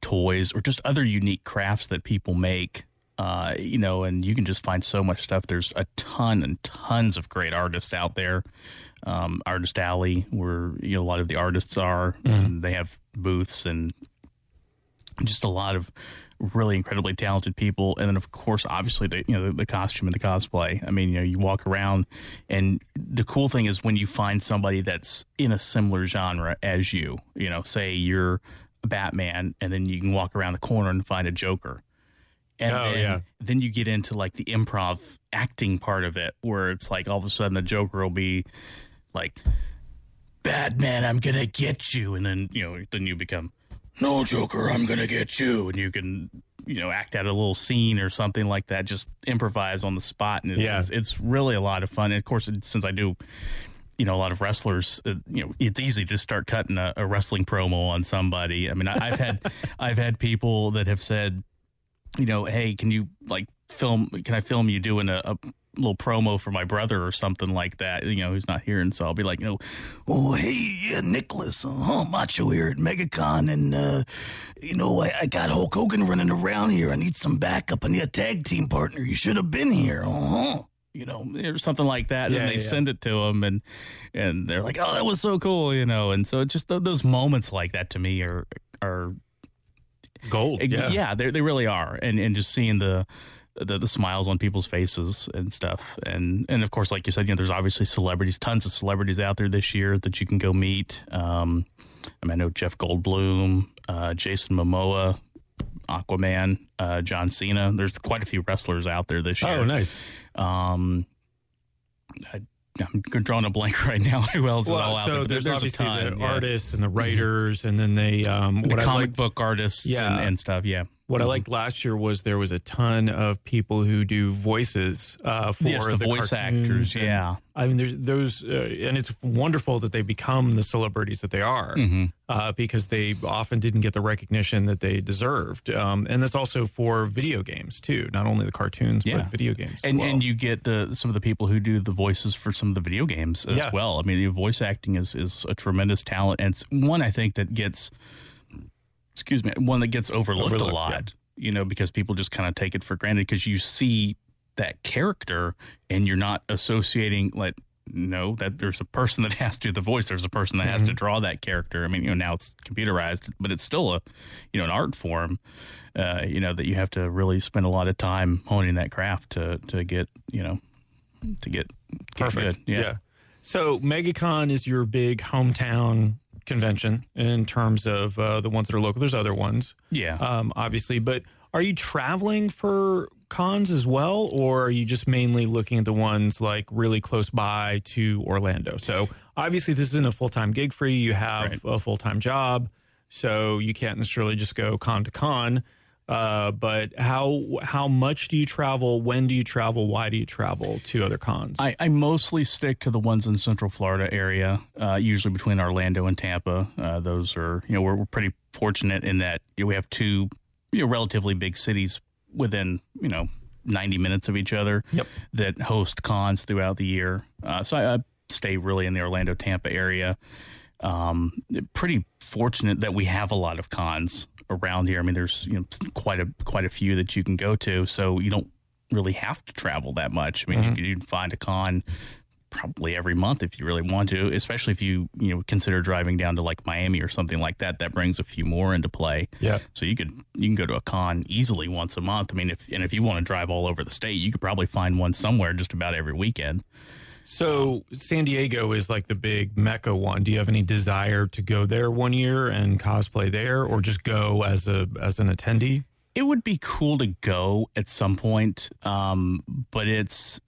toys or just other unique crafts that people make. Uh, you know, and you can just find so much stuff. There's a ton and tons of great artists out there. Um, Artist Alley, where you know a lot of the artists are, and they have booths and just a lot of really incredibly talented people. And then, of course, obviously the you know the, the costume and the cosplay. I mean, you know, you walk around, and the cool thing is when you find somebody that's in a similar genre as you. You know, say you're Batman, and then you can walk around the corner and find a Joker. And Oh, then, yeah. then you get into like the improv acting part of it, where it's like all of a sudden the Joker will be like, "Batman, I'm gonna get you," and then you know, then you become, "No, Joker, I'm gonna get you," and you can you know act out a little scene or something like that, just improvise on the spot, and it's Yeah. it's, it's really a lot of fun. And of course, since I do. You know, a lot of wrestlers. Uh, you know, it's easy to start cutting a, a wrestling promo on somebody. I mean, I, I've had, I've had people that have said, you know, hey, can you like film? Can I film you doing a, a little promo for my brother or something like that? You know, who's not here, and so I'll be like, you know, oh hey, yeah, Nicholas, uh, huh, Macho here at MegaCon, and uh, you know, I, I got Hulk Hogan running around here. I need some backup. I need a tag team partner. You should have been here, uh huh. You know, or something like that. And Yeah, then they yeah. send it to them, and and they're like, "Oh, that was so cool," you know. And so it's just th- those moments like that to me are are gold. yeah, Yeah. they they really are, and and just seeing the, the the smiles on people's faces and stuff, and and of course, like you said, you know, there's obviously celebrities, tons of celebrities out there this year that you can go meet. Um, I mean, I know Jeff Goldblum, uh, Jason Momoa, Aquaman, uh, John Cena. There's quite a few wrestlers out there this year. Oh, nice. Um, I, I'm drawing a blank right now. Who else is all Well, out so there? But there's, a obviously the yeah. artists and the writers, and then they um, the what comic liked, book artists, Yeah. and, and stuff. Yeah, what I liked last year was there was a ton of people who do voices uh, for yes, the, voice cartoons actors. and- Yeah. I mean, there's those, uh, and it's wonderful that they become the celebrities that they are Mm-hmm. uh, because they often didn't get the recognition that they deserved. Um, and that's also for video games too, not only the cartoons Yeah. but video games. and well. and you get the some of the people who do the voices for some of the video games as Yeah. well. I mean, the voice acting is is a tremendous talent, and it's one I think that gets, excuse me, one that gets overlooked, Overlooked, a lot. You know, because people just kind of take it for granted because you see that character and you're not associating like. No, that there's a person that has to do the voice. There's a person that has Mm-hmm. to draw that character. I mean, you know, now it's computerized, but it's still a, you know, an art form. Uh, you know that you have to really spend a lot of time honing that craft to to get you know to get, get Perfect. good. Yeah. So MegaCon is your big hometown convention in terms of uh, the ones that are local. There's other ones, Yeah. um, obviously, but are you traveling for cons as well, or are you just mainly looking at the ones like really close by to Orlando? So obviously, this isn't a full time gig for you. You have Right. a full time job, so you can't necessarily just go con to con. Uh, but how how much do you travel? When do you travel? Why do you travel to other cons? I, I mostly stick to the ones in Central Florida area, uh, usually between Orlando and Tampa. Uh, those are, you know, we're, we're pretty fortunate in that you know, we have two, you know, relatively big cities within, you know, 90 minutes of each other Yep. that host cons throughout the year. Uh, so I, I stay really in the Orlando, Tampa area. Um, pretty fortunate that we have a lot of cons around here. I mean, there's you know quite a quite a few that you can go to, so you don't really have to travel that much. I mean, you, mm-hmm. can- you can find a con probably every month if you really want to, especially if you you know consider driving down to like Miami or something like that. That brings a few more into play. Yeah. So you could you can go to a con easily once a month. I mean, if and if you want to drive all over the state, you could probably find one somewhere just about every weekend. So San Diego is like the big mecca one. Do you have any desire to go there one year and cosplay there, or just go as a as an attendee? It would be cool to go at some point, um, but it's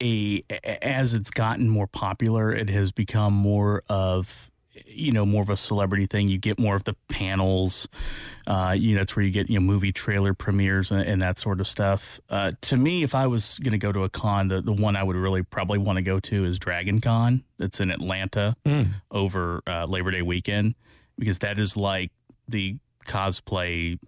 a as it's gotten more popular, it has become more of you know more of a celebrity thing. You get more of the panels. Uh, you know, that's where you get you know movie trailer premieres and, and that sort of stuff. Uh, to me, if I was going to go to a con, the the one I would really probably want to go to is Dragon Con. That's in Atlanta Mm. over uh, Labor Day weekend because that is like the cosplay.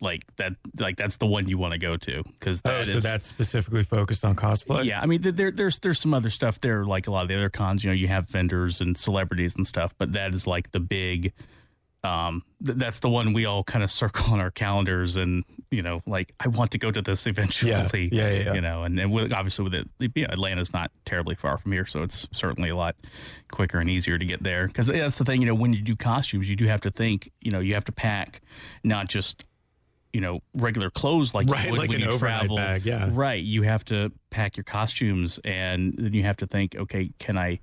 Like that, like that's the one you want to go to because Oh, so is that's specifically focused on cosplay. yeah, I mean, th- there, there's there's some other stuff there, like a lot of the other cons. You know, you have vendors and celebrities and stuff, but that is like the big. Um, th- that's the one we all kind of circle on our calendars, and you know, like I want to go to this eventually. Yeah, yeah, yeah, yeah. You know, and, and with, obviously with it, you know, Atlanta's not terribly far from here, so it's certainly a lot quicker and easier to get there. Because that's the thing, you know, when you do costumes, you do have to think, you know, you have to pack not just you know regular clothes like Right, you would like when an you travel. bag, yeah. Right. You have to pack your costumes and then you have to think, okay, can I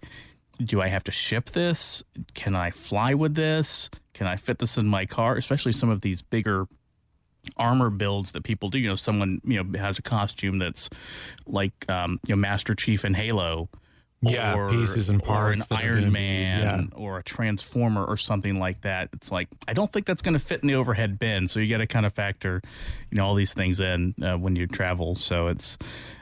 do I have to ship this? Can I fly with this? Can I fit this in my car? Especially some of these bigger armor builds that people do. You know, someone, you know, has a costume that's like um, you know, Master Chief in Halo. Yeah, or, pieces and parts, or an Iron be- Man or a Transformer or something like that. It's like I don't think that's going to fit in the overhead bin. So you got to kind of factor, you know, all these things in uh, when you travel. So it's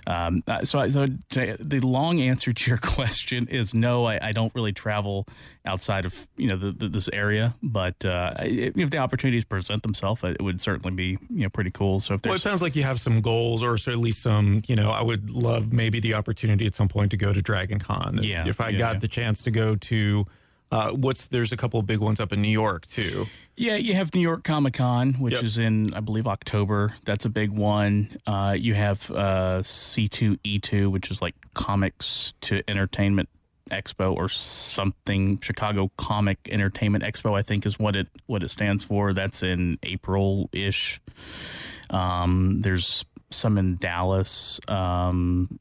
um, uh, so. I- So the long answer to your question is no. I, I don't really travel outside of you know the, the, this area, but uh, if the opportunities present themselves, it would certainly be you know pretty cool. So if Well, it sounds like you have some goals, or at least some. You know, I would love maybe the opportunity at some point to go to Dragon Con. Yeah, If I yeah, got yeah. the chance to go to, uh, what's there's a couple of big ones up in New York too. Yeah, you have New York Comic Con, which Yep. is in, I believe, October. That's a big one. Uh, you have uh, C2E2, which is like Comics to Entertainment Expo or something. Chicago Comic Entertainment Expo, I think, is what it what it stands for. That's in April ish. Um, there's some in Dallas. Um,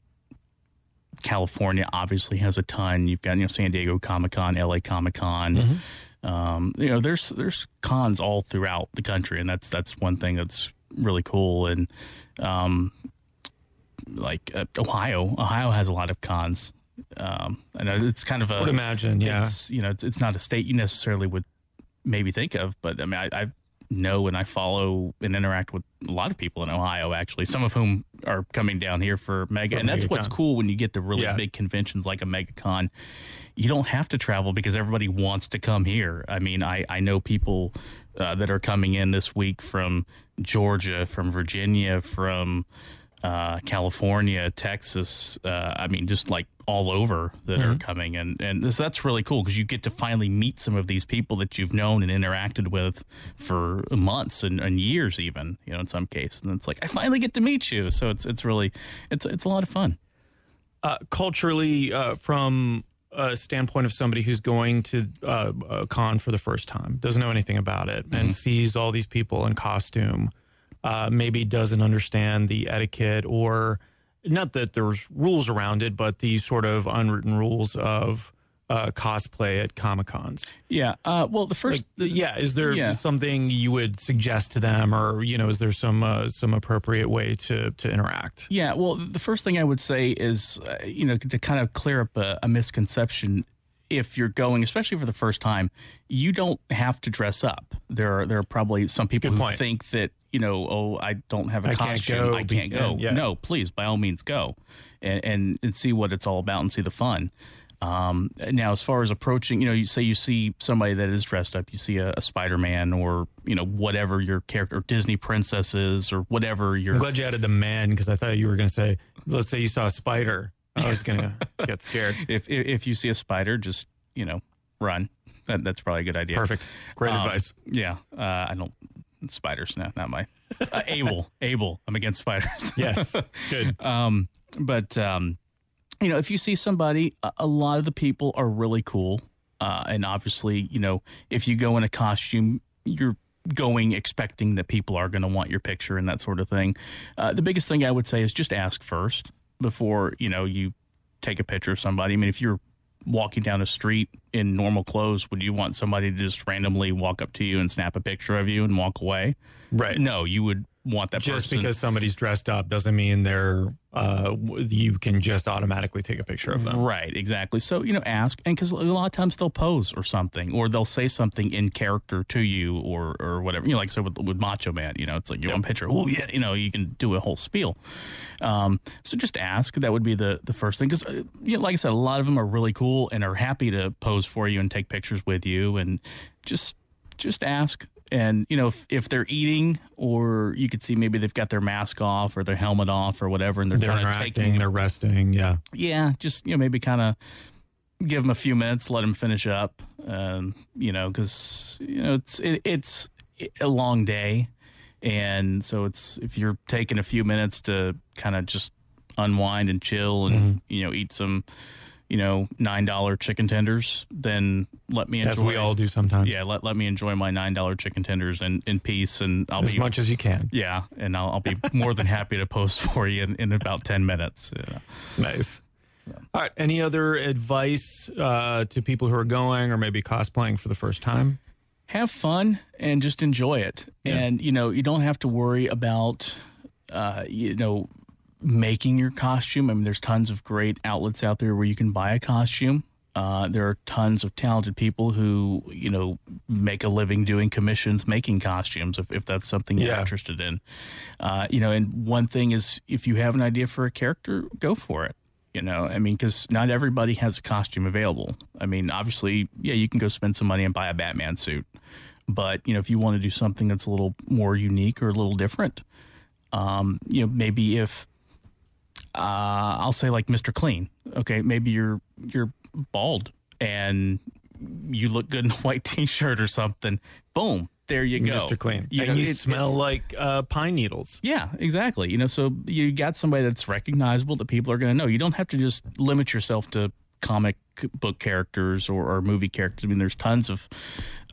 California obviously has a ton. You've got you know San Diego Comic Con, LA Comic Con. Um, you know, there's there's cons all throughout the country, and that's that's one thing that's really cool. And um, like uh, Ohio, Ohio has a lot of cons. Um, I know it's kind of a I would imagine, yeah. it's you know it's, it's not a state you necessarily would maybe think of, but I mean I, I know and I follow and interact with a lot of people in Ohio actually, some of whom are coming down here for mega, For and that's what's cool when you get the really Yeah. big conventions like a MegaCon. You don't have to travel because everybody wants to come here. I mean, I I know people uh, that are coming in this week from Georgia, from Virginia, from uh, California, Texas. Uh, I mean, just like all over that are coming, and and this, that's really cool because you get to finally meet some of these people that you've known and interacted with for months and, and years, even you know, in some cases. And it's like I finally get to meet you, so it's it's really it's it's a lot of fun. uh, culturally uh, from a standpoint of somebody who's going to uh, a con for the first time, doesn't know anything about it, and sees all these people in costume, uh, maybe doesn't understand the etiquette or not that there's rules around it, but the sort of unwritten rules of uh, cosplay at comic cons. Yeah. Uh, well, the first yeah, is there yeah. something you would suggest to them, or you know, is there some uh, some appropriate way to to interact? Yeah, well, the first thing I would say is, uh, you know, to kind of clear up a, a misconception. If you're going, especially for the first time, you don't have to dress up. There are there are probably some people Good who point. think that you know, oh, I don't have a I can't costume, go I can't go. yeah. No, please, by all means, go and, and and see what it's all about and see the fun. Um, now, as far as approaching, you know, you say you see somebody that is dressed up, you see a, a Spider Man or you know whatever your character, or Disney princesses or whatever your I'm glad you added the man because I thought you were going to say, let's say you saw a spider. I was going to get scared. if, if if you see a spider, just you know run. That, that's probably a good idea. Perfect. Great Um, advice. Yeah, uh, I don't spiders. No, not my uh, Able. Able. I'm against spiders. Yes. Good. um, but um, you know, if you see somebody, a, a lot of the people are really cool, uh, and obviously, you know, if you go in a costume, you're going expecting that people are going to want your picture and that sort of thing. Uh, the biggest thing I would say is just ask first before you know you take a picture of somebody. I mean, if you're walking down a street in normal clothes, would you want somebody to just randomly walk up to you and snap a picture of you and walk away? Right. No, you would want that just person. because somebody's dressed up doesn't mean they're uh, you can just automatically take a picture of them. Right, exactly. So, you know, ask, and because a lot of times they'll pose or something, or they'll say something in character to you or or whatever. You know, like I said with, with Macho Man, you know, it's like, you want a picture? Oh, yeah, you know, you can do a whole spiel. Um, so just ask. That would be the, the first thing. Because, uh, you know, like I said, a lot of them are really cool and are happy to pose for you and take pictures with you. And just just ask. And, you know, if, if they're eating or you could see maybe they've got their mask off or their helmet off or whatever, and they're, They're interacting, taking they're resting. Yeah. yeah, just you know maybe kind of give them a few minutes, let them finish up. Um, you know, because you know it's it, it's a long day, and so it's if you're taking a few minutes to kind of just unwind and chill and Mm-hmm. you know eat some you know nine dollar chicken tenders, then let me enjoy. As we all do sometimes. yeah, let let me enjoy my nine dollar chicken tenders in, in peace, and I'll As be as much as you can. yeah, and I'll, I'll be more than happy to post for you in, in about ten minutes. Yeah. Nice. All right. Any other advice uh, to people who are going or maybe cosplaying for the first time? have fun and just enjoy it. Yeah. And you know, you don't have to worry about uh, you know making your costume. I mean, there's tons of great outlets out there where you can buy a costume. Uh, there are tons of talented people who you know make a living doing commissions making costumes if, if that's something you're Yeah. interested in uh, you know and one thing is if you have an idea for a character go for it you know i mean because not everybody has a costume available i mean obviously yeah you can go spend some money and buy a batman suit but you know if you want to do something that's a little more unique or a little different um, you know maybe if uh, I'll say like Mr. Clean. Okay, maybe you're you're bald and you look good in a white T-shirt or something. Boom, there you go, Mr. Clean. You and you it- smell like uh, pine needles. yeah, exactly. You know, so you got somebody that's recognizable that people are going to know. You don't have to just limit yourself to comic book characters or, or movie characters. I mean, there's tons of,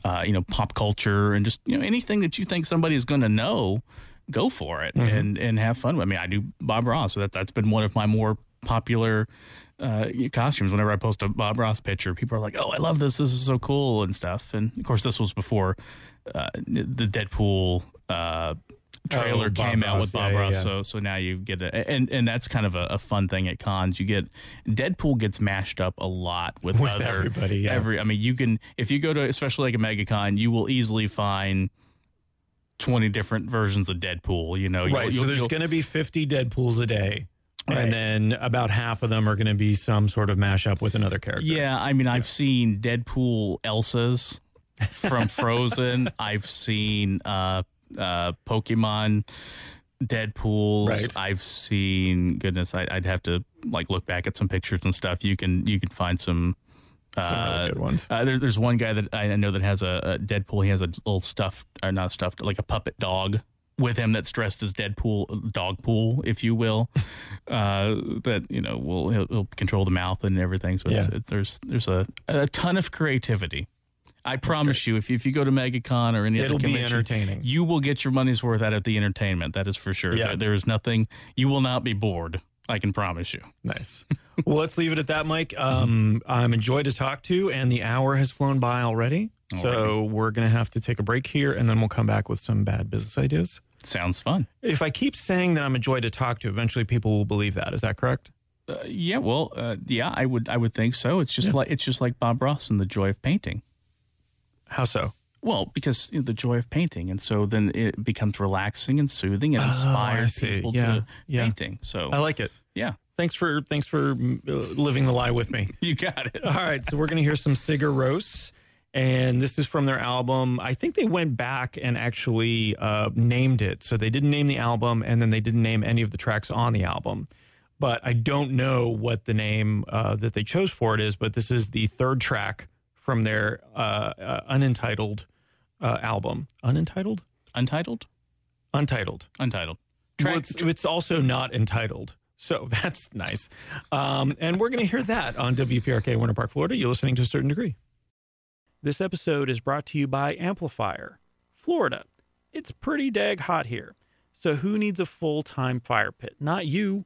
uh, you know, pop culture and just you know anything that you think somebody is going to know. Go for it and and have fun. I mean, I do Bob Ross, so that that's been one of my more popular uh, costumes. Whenever I post a Bob Ross picture, people are like, "Oh, I love this! This is so cool!" and stuff. And of course, this was before uh, the Deadpool uh, trailer Oh, Bob came out Ross. with Bob Yeah, Ross. yeah. So so now you get a and and that's kind of a, a fun thing at cons. You get Deadpool gets mashed up a lot with, With other everybody, yeah. Every I mean, you can if you go to especially like a MegaCon, you will easily find. 20 different versions of Deadpool, you know. You'll- Right. So you'll- there's going to be 50 Deadpools a day. Right. And then about half of them are going to be some sort of mashup with another character. Yeah, I mean, I've seen Deadpool Elsa's from Frozen. I've seen uh, uh, Pokemon Deadpools. Right. I've seen goodness, I, I'd have to like look back at some pictures and stuff. You can you can find some. Some really Uh, good ones. uh, there, there's one guy that I know that has a, a Deadpool. He has a little stuffed, or not stuffed, like a puppet dog with him that's dressed as Deadpool, dog pool, if you will. uh, that you know will he'll, he'll control the mouth and everything. So it's, Yeah. it, there's there's a, a ton of creativity. I promise you, if you, if you go to MegaCon or any It'll other be convention, entertaining. you will get your money's worth out of the entertainment. That is for sure. Yeah. There, there is nothing. You will not be bored. I can promise you. Nice. well, let's leave it at that, Mike. Um, I'm enjoyed to talk to, and the hour has flown by already. So we're going to have to take a break here, and then we'll come back with some bad business ideas. Sounds fun. If I keep saying that I'm a joy to talk to, eventually people will believe that. Is that correct? Uh, yeah, well, uh, yeah, I would I would think so. It's just like it's just like Bob Ross and the joy of painting. How so? Well, because you know, the joy of painting, and so then it becomes relaxing and soothing and Oh, inspires see. people Yeah, to yeah. painting. So I like it. Yeah, Thanks for thanks for uh, living the lie with me. you got it. All right, so we're going to hear some Sigur Rós, and this is from their album. I think they went back and actually uh, named it. So they didn't name the album, and then they didn't name any of the tracks on the album. But I don't know what the name uh, that they chose for it is. But this is the third track from their uh, uh, unentitled uh, album. Unentitled, Untitled, untitled. untitled. Well, it's, it's also not entitled. So that's nice. Um, and we're going to hear that on WPRK Winter Park, Florida. You're listening to a certain degree. This episode is brought to you by Amplifier, Florida. It's pretty dag hot here. So who needs a full time fire pit? Not you.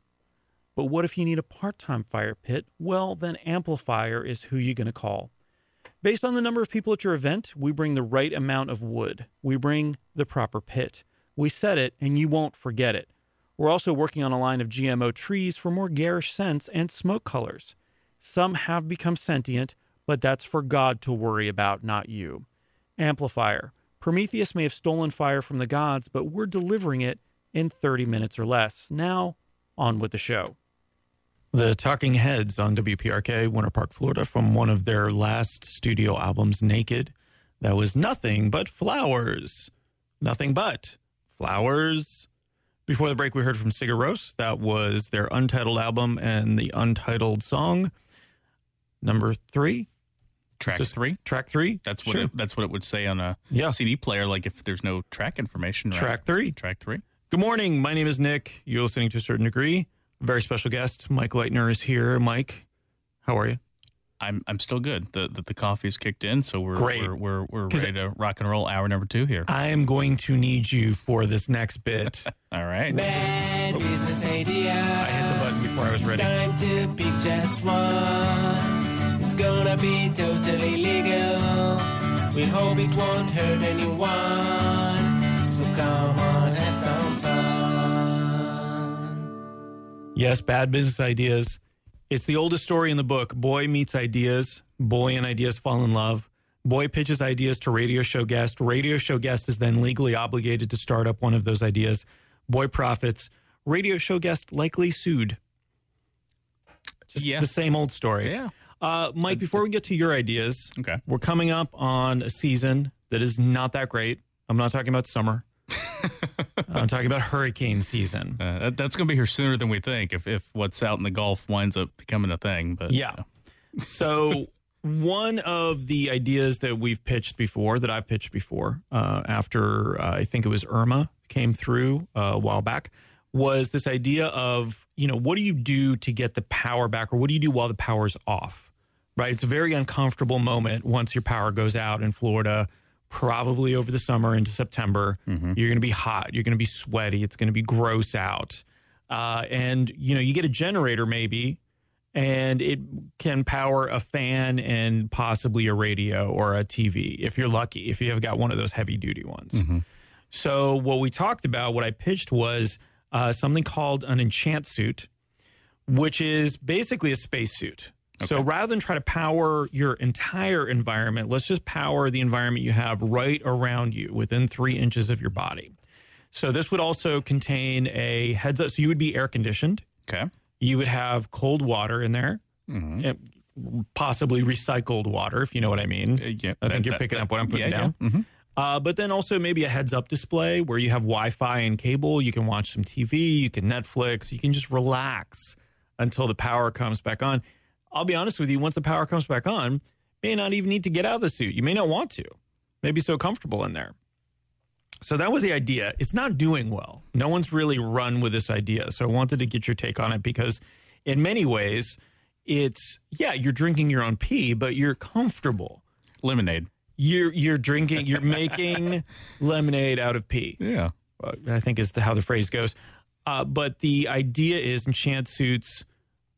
But what if you need a part time fire pit? Well, then Amplifier is who you're going to call. Based on the number of people at your event, we bring the right amount of wood. We bring the proper pit. We set it, and you won't forget it. We're also working on a line of GMO trees for more garish scents and smoke colors. Some have become sentient, but that's for God to worry about, not you. Amplifier. Prometheus may have stolen fire from the gods, but we're delivering it in 30 minutes or less. Now, on with the show. The Talking Heads on WPRK, Winter Park, Florida, from one of their last studio albums, Naked. That was nothing but flowers. Nothing but flowers. Before the break, we heard from Sigur Rós. That was their untitled album and the untitled song. Number three, Track Just three. track three. That's what Sure. it, that's what it would say on a Yeah. CD player. Like if there's no track information. Right? Track three. Track three. Good morning. My name is Nick. You're listening to a certain degree. A very special guest, Mike Leitner, is here. Mike, how are you? I'm I'm still good. The the, the coffee's kicked in, so we're Great. we're we're, we're 'Cause ready to rock and roll. Hour number two here. I am going to need you for this next bit. All right. Bad business idea. I hit the button before I was ready. It's Time to pick just one. It's gonna be totally legal. We hope it won't hurt anyone. So come on, have some fun. Yes, bad business ideas. It's the oldest story in the book. Boy meets ideas. Boy and ideas fall in love. Boy pitches ideas to radio show guest. Radio show guest is then legally obligated to start up one of those ideas. Boy profits. Radio show guest likely sued. Just Yeah. the same old story. Yeah. Uh, Mike, before we get to your ideas, Okay. we're coming up on a season that is not that great. I'm not talking about summer. I'm talking about hurricane season. Uh, that, that's going to be here sooner than we think. If if what's out in the Gulf winds up becoming a thing, but Yeah. So one of the ideas that we've pitched before, that I've pitched before, uh, after uh, I think it was Irma came through uh, a while back, was this idea of you know what do you do to get the power back, or what do you do while the power's off? Right, it's a very uncomfortable moment once your power goes out in Florida. Probably over the summer into September, you're going to be hot. You're going to be sweaty. It's going to be gross out, uh, and you know you get a generator maybe and it can power a fan and possibly a radio or a TV if you're lucky, if you have got one of those heavy duty ones. So, what we talked about, what I pitched was uh, something called an enchant suit, which is basically a spacesuit. So, rather than try to power your entire environment, let's just power the environment you have right around you within three inches of your body. So, this would also contain a heads up. So, you would be air conditioned okay. you would have cold water in there, Mm-hmm. possibly recycled water, if you know what I mean. Uh, yeah, I think that- you're that- picking up what I'm putting yeah, down. Yeah. Mhm. Uh, but then also maybe a heads up display where you have Wi Fi and cable. You can watch some TV, you can Netflix, you can just relax until the power comes back on. I'll be honest with you, once the power comes back on, may not even need to get out of the suit. You may not want to. Maybe so comfortable in there. So that was the idea. It's not doing well. No one's really run with this idea. So I wanted to get your take on it because, in many ways, it's yeah, you're drinking your own pee, but you're comfortable. Lemonade. You're you're drinking, you're making lemonade out of pee. Yeah. uh, I think is the, how the phrase goes. Uh, but the idea is enchant suits.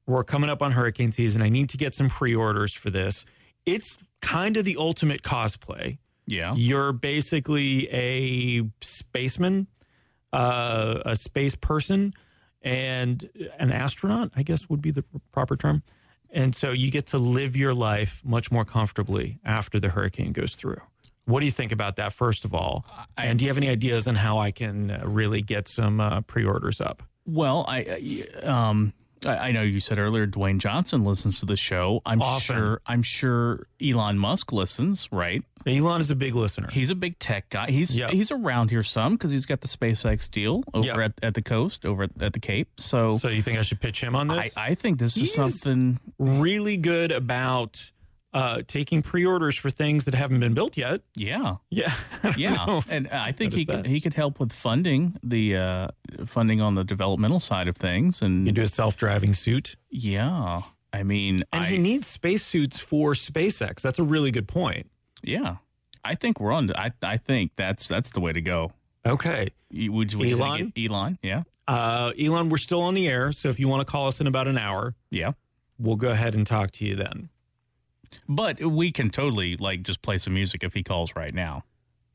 We're coming up on hurricane season. I need to get some pre-orders for this. It's kind of the ultimate cosplay. Yeah. You're basically a spaceman, uh, a space person, and an astronaut, I guess would be the proper term. And so you get to live your life much more comfortably after the hurricane goes through. What do you think about that, first of all? and do you have any ideas on how I can uh, really get some uh, pre orders up? Well, I I- um I I know you said earlier Dwayne Johnson listens to the show. I'm Often. sure I'm sure Elon Musk listens, right? Elon is a big listener. He's a big tech guy. He's Yep. he's around here some because he's got the SpaceX deal over Yep. at, at the coast, over at, at the Cape. So, so you think I should pitch him on this? I think this is something. really good about uh, taking pre orders for things that haven't been built yet. Yeah, Yeah. Yeah, and I think he could he could help with funding the uh, funding on the developmental side of things, and You do a self driving suit. yeah, I mean, And I, he needs spacesuits for SpaceX. That's a really good point. yeah, I think we're on. I I think that's that's the way to go. Okay. Would you, would Elon? Elon, yeah, Uh, Elon, we're still on the air. So if you want to call us in about an hour, yeah. we'll go ahead and talk to you then. But we can totally like just play some music if he calls right now.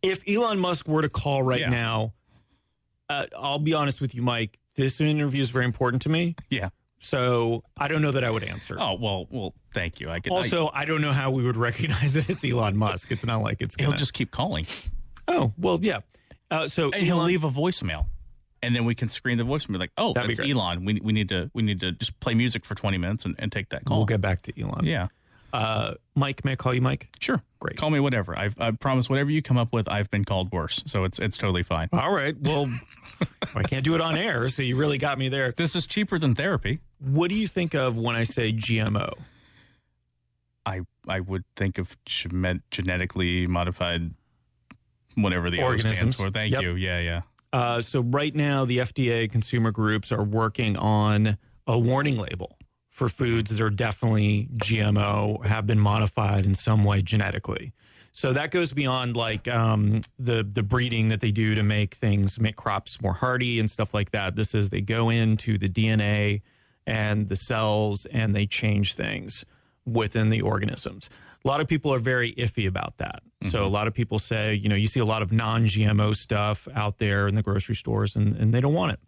If Elon Musk were to call right Yeah. now, uh, I'll be honest with you, Mike. This interview is very important to me. Yeah. So I don't know that I would answer. Oh well, well, thank you. I could. Also, I, don't know how we would recognize it. It's Elon Musk. It's not like it's he'll just keep calling, Oh well, yeah. Uh, so and he'll leave a voicemail, and then we can screen the voicemail like, oh, that's. Elon. We we need to we need to just play music for twenty minutes and, and take that call. We'll get back to Elon. yeah, Uh, Mike, may I call you Mike? sure. Great. Call me whatever. I've I promise whatever you come up with, I've been called worse, so it's it's totally fine. All right. Well, I can't do it on air, so you really got me there. This is cheaper than therapy. What do you think of when I say GMO? I I would think of gene- genetically modified, whatever the O stands for. Thank Yep. you. Yeah, yeah. Uh, so right now, the FDA consumer groups are working on a warning label for foods that are definitely GMO, have been modified in some way genetically. So that goes beyond like um, the the breeding that they do to make things make crops more hardy and stuff like that. This is they go into the DNA and the cells and they change things within the organisms. A lot of people are very iffy about that. So a lot of people say, you know, you see a lot of non-GMO stuff out there in the grocery stores, and, and they don't want it.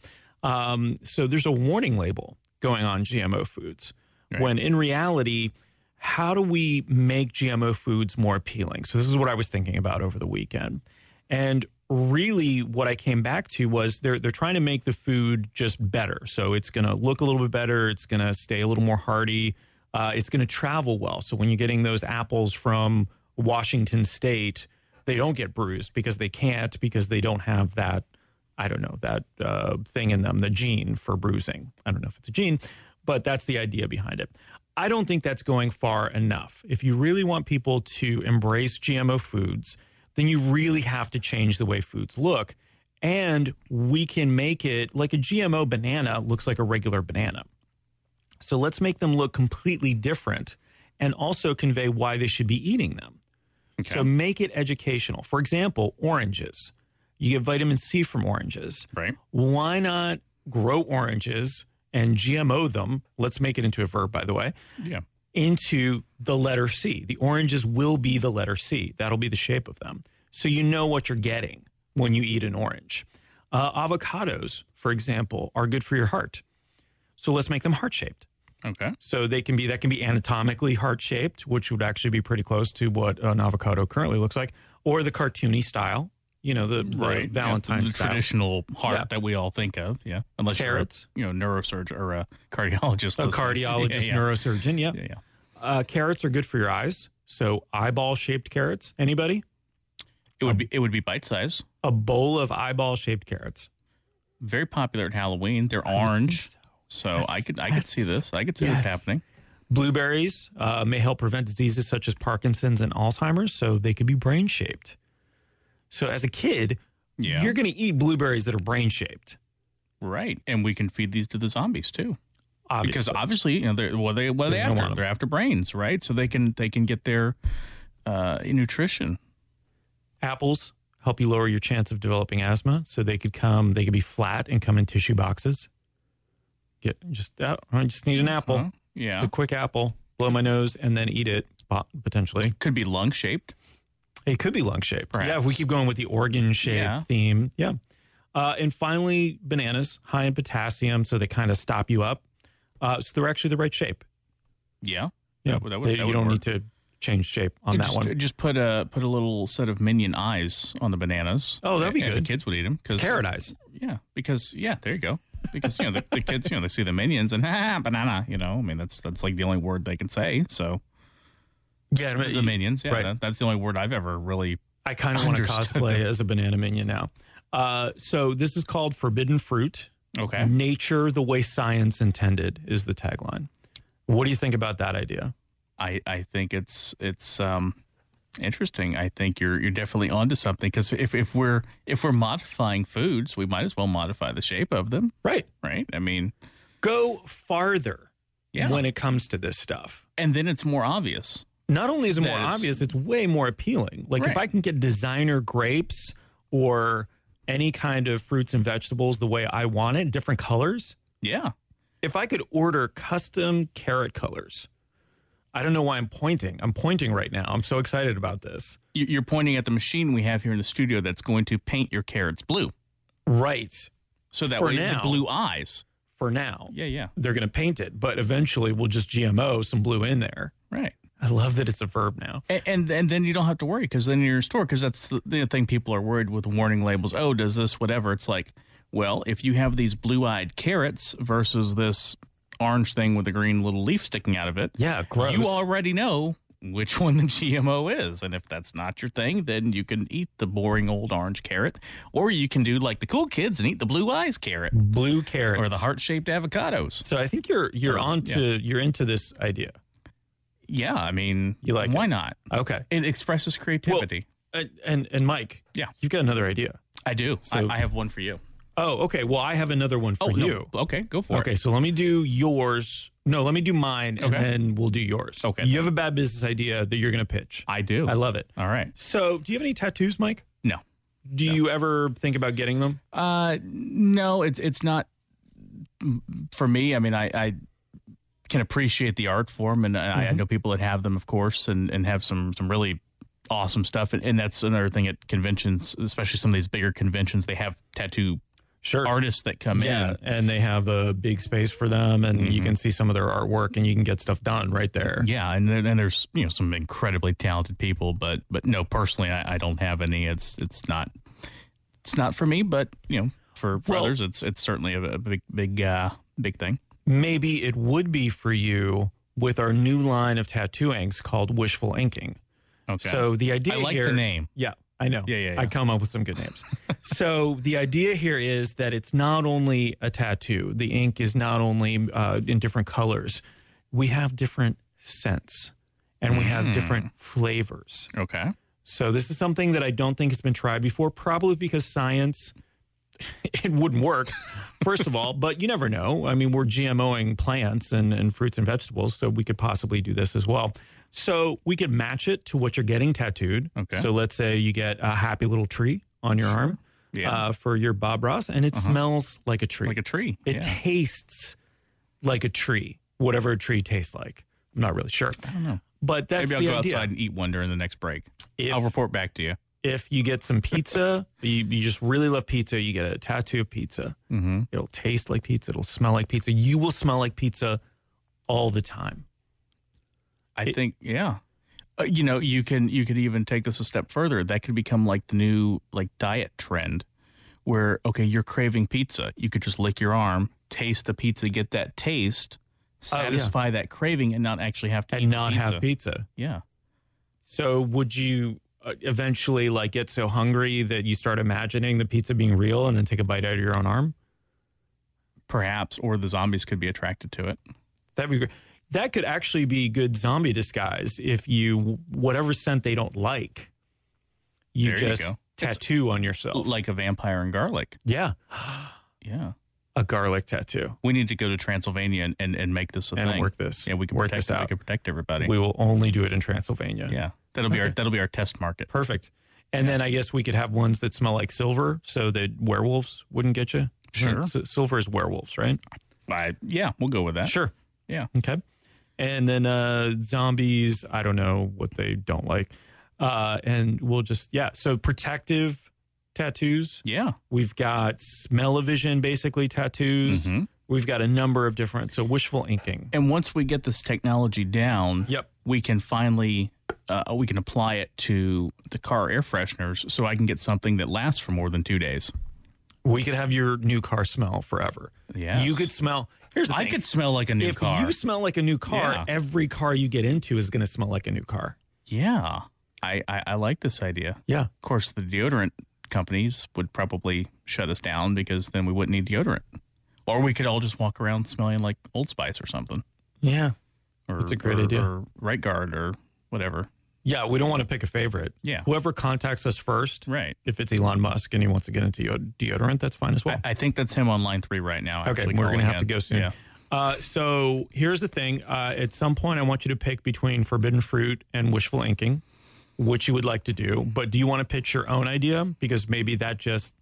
Um, so there's a warning label going on GMO foods. When in reality, how do we make GMO foods more appealing? So this is what I was thinking about over the weekend. And really what I came back to was they're they're trying to make the food just better. So it's going to look a little bit better, it's going to stay a little more hearty, uh, it's going to travel well. So when you're getting those apples from Washington State, they don't get bruised because they can't because they don't have that I don't know that uh, thing in them, the gene for bruising. I don't know if it's a gene, but that's the idea behind it. I don't think that's going far enough. If you really want people to embrace GMO foods, then you really have to change the way foods look. And we can make it like a GMO banana looks like a regular banana. So let's make them look completely different and also convey why they should be eating them. Okay. So make it educational. For example, oranges. You get vitamin C from oranges. right. Why not grow oranges and GMO them? Let's make it into a verb, by the way, Yeah. into the letter C. The oranges will be the letter C. That'll be the shape of them. So you know what you're getting when you eat an orange. Uh, avocados, for example, are good for your heart. So let's make them heart shaped. Okay. So they can be that can be anatomically heart shaped, which would actually be pretty close to what an avocado currently looks like, or the cartoony style. You know, the, the Right. Valentine's Yeah, the traditional heart Yeah. that we all think of. Yeah. Unless Carrots. you're a, you know neurosurgeon or a cardiologist. A listening. cardiologist, Yeah, yeah. neurosurgeon. Yeah, yeah. Uh, carrots are good for your eyes. So eyeball shaped carrots. Anybody? It would be it would be bite size. A bowl of eyeball shaped carrots. Very popular at Halloween. They're orange. So I could I could see this. I could see Yes. this happening. Blueberries uh, may help prevent diseases such as Parkinson's and Alzheimer's, so they could be brain shaped. So as a kid, Yeah. you're going to eat blueberries that are brain shaped. Right. And we can feed these to the zombies too. Because Obviously. obviously, you know, they're what are they what are they, they after? They're after brains, right? So they can they can get their uh, nutrition. apples help you lower your chance of developing asthma, so they could come. They could be flat and come in tissue boxes. Get just uh, I just need an apple. Huh? Yeah. Just a quick apple. Blow my nose and then eat it. po- Potentially, Could be lung shaped. It could be lung shape. Perhaps. Yeah, if we keep going with the organ shape Yeah. theme. Yeah. Uh, and finally, bananas high in potassium, so they kind of stop you up. Uh, so they're actually the right shape. Yeah. Yeah, That that would- They- that you don't work. need to change shape on that just, one. Just put a put a little set of minion eyes on the bananas. Oh, that'd be and good. The kids would eat them because Carrot eyes. Yeah, because yeah, there you go. Because you know the, the kids, you know, they see the minions and ah, banana. You know, I mean that's that's like the only word they can say. So Yeah, mean, the minions, yeah, right. that, that's the only word I've ever really. I kind of want to cosplay as a banana minion now. Uh, so this is called Forbidden Fruit. Okay, Nature the way science intended is the tagline. What do you think about that idea? I I think it's it's um interesting. I think you're you're definitely onto something because if if we're if we're modifying foods, we might as well modify the shape of them, Right. right? I mean, Go farther Yeah. when it comes to this stuff. and then it's more obvious. Not only is it more it's- obvious, it's way more appealing. Like if I can get designer grapes or any kind of fruits and vegetables the way I want it, different colors, Yeah, if I could order custom carrot colors, I don't know why I'm pointing. I'm pointing right now. I'm so excited about this. You- You're pointing at the machine we have here in the studio that's going to paint your carrots blue. Right. So that For way now. the blue eyes. For now. Yeah, yeah. They're going to paint it, but eventually we'll just GMO some blue in there. Right. I love that it's a verb now. And and, and then you don't have to worry because then you're in store because that's the, the thing people are worried with warning labels. Oh, does this whatever? It's like, well, if you have these blue-eyed carrots versus this orange thing with a green little leaf sticking out of it, Yeah, gross. you already know which one the GMO is. And if that's not your thing, then you can eat the boring old orange carrot, or you can do like the cool kids and eat the blue eyes carrot blue carrots or the heart-shaped avocados. So I think you're you're Or- on to you're into this idea. Yeah, I mean, You like why it? not? Okay. It expresses creativity. And and, and Mike, Yeah. you've got another idea. I do. So- I, I have one for you. Oh, okay. Well, I have another one for Oh, no. you. Okay, go for it. Okay, so let me do yours. No, let me do mine, and Okay. then we'll do yours. Okay. You have a bad business idea that you're going to pitch. I do. I love it. All right. So, do you have any tattoos, Mike? No. Do you ever think about getting them? Uh, no, it's it's not for me. I mean, I, I can appreciate the art form, and I, I know people that have them, of course, and, and have some some really awesome stuff. And, and that's another thing at conventions, especially some of these bigger conventions. They have tattoo Sure. artists that come in. yeah, in. and they have a big space for them, and you can see some of their artwork, and you can get stuff done right there. Yeah, and and there's you know some incredibly talented people, but but no, personally, I, I don't have any. It's it's not it's not for me, but you know, for, for Well- others, it's it's certainly a, a big big uh, big thing. Maybe it would be for you with our new line of tattoo inks called Wishful Inking. Okay. So the idea I like here, the name. Yeah, I know. Yeah, yeah, I come up with some good names. so the idea here is that it's not only a tattoo. The ink is not only uh, in different colors. We have different scents, and we Mm. have different flavors. Okay. So this is something that I don't think has been tried before, probably because science it wouldn't work. First of all, but you never know. I mean, we're GMOing plants and, and fruits and vegetables, so we could possibly do this as well. So we could match it to what you're getting tattooed. Okay. So let's say you get a happy little tree on your arm Yeah. Uh-huh. uh, for your Bob Ross, and it smells like a tree. like a tree. it yeah. tastes like a tree, whatever a tree tastes like. I'm not really sure. I don't know. But that's Maybe I'll the go idea. outside and eat one during the next break. If- I'll report back to you. If you get some pizza, you, you just really love pizza, you get a tattoo of pizza. Mm-hmm. It'll taste like pizza. It'll smell like pizza. You will smell like pizza all the time. I It- think yeah. Uh, you know, you can you could even take this a step further. That could become like the new like diet trend, where okay, you're craving pizza. You could just lick your arm, taste the pizza, get that taste, Oh, yeah. satisfy that craving, and not actually have to And eat not pizza. have pizza. Yeah. So, would you Uh, eventually like get so hungry that you start imagining the pizza being real and then take a bite out of your own arm? Perhaps, or the zombies could be attracted to it. That'd be great. That could actually be good zombie disguise if you, whatever scent they don't like, you There you just. It's tattoo on yourself. Like a vampire and garlic. yeah. Yeah. A garlic tattoo. We need to go to Transylvania and, and, and make this a And thing. work this. Yeah, we can Work protect this it. We can protect everybody. We will only do it in Transylvania. yeah. That'll be our that'll be our test market. Perfect. And then I guess we could have ones that smell like silver so that werewolves wouldn't get you. Sure. Silver is werewolves, right? I, yeah, we'll go with that. Sure. Yeah. Okay. And then uh, zombies, I don't know what they don't like. Uh, and we'll just, yeah. So protective tattoos. Yeah. We've got smell-o-vision, basically tattoos. Mhm. We've got a number of different. So wishful inking. And once we get this technology down, Yep. we can finally uh, we can apply it to the car air fresheners, so I can get something that lasts for more than two days. We could have your new car smell forever. Yes. You could smell. Here's the I thing. could smell like a new if car. you smell like a new car, Yeah. every car you get into is going to smell like a new car. yeah, I, I I like this idea. Yeah. Of course, the deodorant companies would probably shut us down because then we wouldn't need deodorant, or we could all just walk around smelling like Old Spice or something. Yeah. Or, That's a great or, idea. Or Right Guard or whatever. Yeah. We don't want to pick a favorite. Yeah. Whoever contacts us first, Right. if it's Elon Musk and he wants to get into deodorant, that's fine as well. I, I think that's him on line three right now. Okay, we're going to have to go soon. Yeah. Uh, so here's the thing. Uh, at some point, I want you to pick between forbidden fruit and wishful inking, which you would like to do. But do you want to pitch your own idea? Because maybe that just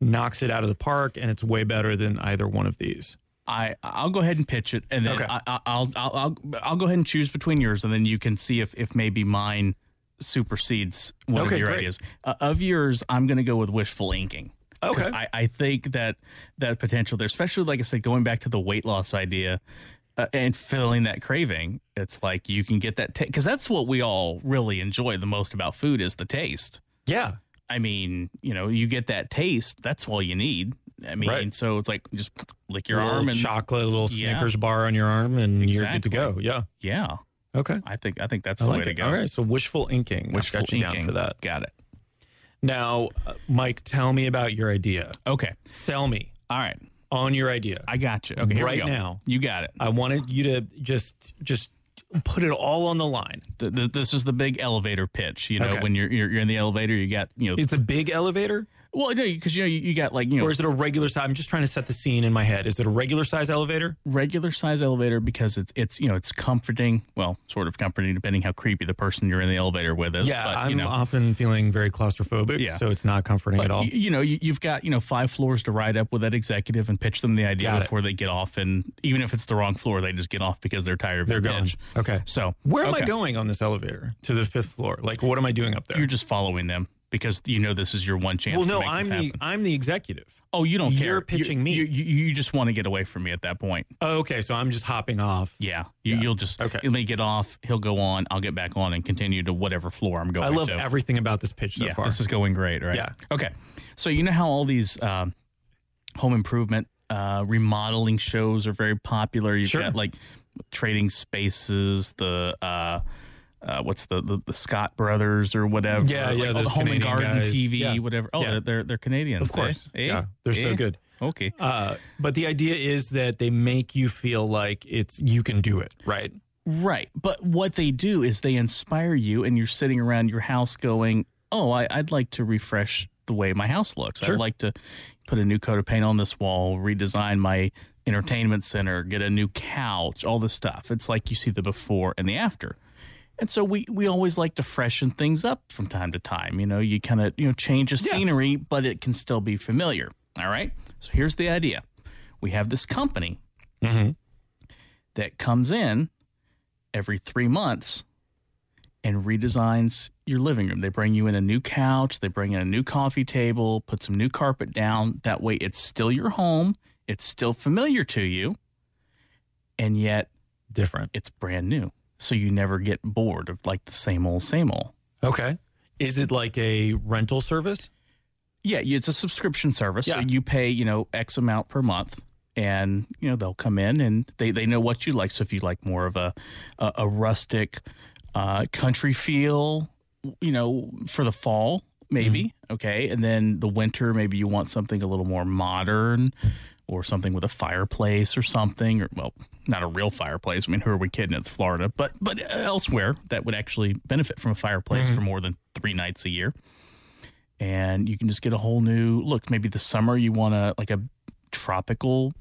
knocks it out of the park and it's way better than either one of these. I I'll go ahead and pitch it, and then Okay. I, I, I'll, I'll I'll I'll go ahead and choose between yours, and then you can see if if maybe mine supersedes one Okay, of your great. ideas. Uh, of yours, I'm going to go with wishful inking. Okay. I, I think that that potential there, especially like I said, going back to the weight loss idea uh, and filling that craving, it's like you can get that taste because that's what we all really enjoy the most about food is the taste. Yeah. I mean, you know, you get that taste. That's all you need. I mean, Right. so it's like just lick your arm and chocolate, little Yeah. Snickers bar on your arm, and you're good to go. Yeah. yeah. Okay. I think I think that's I the like way to go. All right. So wishful inking. I've Wishful got you down inking. for that. Got it. Now, uh, Mike, tell me about your idea. Okay. Sell me All right. On your idea. I got you. Okay. here we Right go. now. You got it. I wanted you to just just put it all on the line. The, the, this is the big elevator pitch. You know, Okay. when you're, you're you're in the elevator, you got you know. It's a big elevator, well, no, because you know you, you got like you know or is it a regular size? I'm just trying to set the scene in my head. Is it a regular size elevator? regular size elevator because it's it's you know it's comforting. Well, sort of comforting depending how creepy the person you're in the elevator with is. Yeah, but, I'm you know, often feeling very claustrophobic, Yeah. so it's not comforting at all. You, you know, you, you've got you know five floors to ride up with that executive and pitch them the idea Got it. before they get off, and even if it's the wrong floor, they just get off because they're tired of They're the pitch. Okay. So Where am I okay. going on this elevator to the fifth floor? Like, what am I doing up there? You're just following them because you know this is your one chance. well, to no, I'm the. I'm the executive. Oh, you don't care. You're pitching you, me. You, you, you just want to get away from me at that point. Oh, okay, so I'm just hopping off. Yeah, you, you'll just Okay. You may get off. He'll go on. I'll get back on and continue to whatever floor I'm going. I love to. everything about this pitch so yeah, far. this is going great, right? Yeah. Okay. So you know how all these um, home improvement uh, remodeling shows are very popular. You've Sure. got like Trading Spaces, the uh, uh, what's the, the the Scott Brothers or whatever. Yeah, yeah, like, the Home and Garden guys. TV, Yeah. whatever. Oh, Yeah. they're, they're they're Canadians, of course. eh? Eh? Yeah, they're so Eh? good. Okay. Uh, but the idea is that they make you feel like it's you can do it, right? Right. But what they do is they inspire you, and you're sitting around your house going, Oh, I, I'd like to refresh the way my house looks. Sure. I'd like to put a new coat of paint on this wall, redesign my entertainment center, get a new couch, all this stuff. It's like you see the before and the after. And so we, we always like to freshen things up from time to time. You know, you kind of, you know, change the Yeah. scenery, but it can still be familiar. All right. So here's the idea. We have this company Mm-hmm. that comes in every three months and redesigns your living room. They bring you in a new couch, they bring in a new coffee table, put some new carpet down. That way, it's still your home, it's still familiar to you, and yet Different. it's brand new. So you never get bored of like the same old, same old. Okay. Is it like a rental service? Yeah, it's a subscription service. So Yeah. you pay, you know, X amount per month. And, you know, they'll come in and they, they know what you like. So if you like more of a, a, a rustic uh, country feel, you know, for the fall, maybe. Okay. And then the winter, maybe you want something a little more modern or something with a fireplace or something. Or, well, not a real fireplace. I mean, who are we kidding? It's Florida. But, but elsewhere that would actually benefit from a fireplace for mm-hmm. more than three nights a year and you can just get a whole new look. Maybe the summer you want a like a tropical,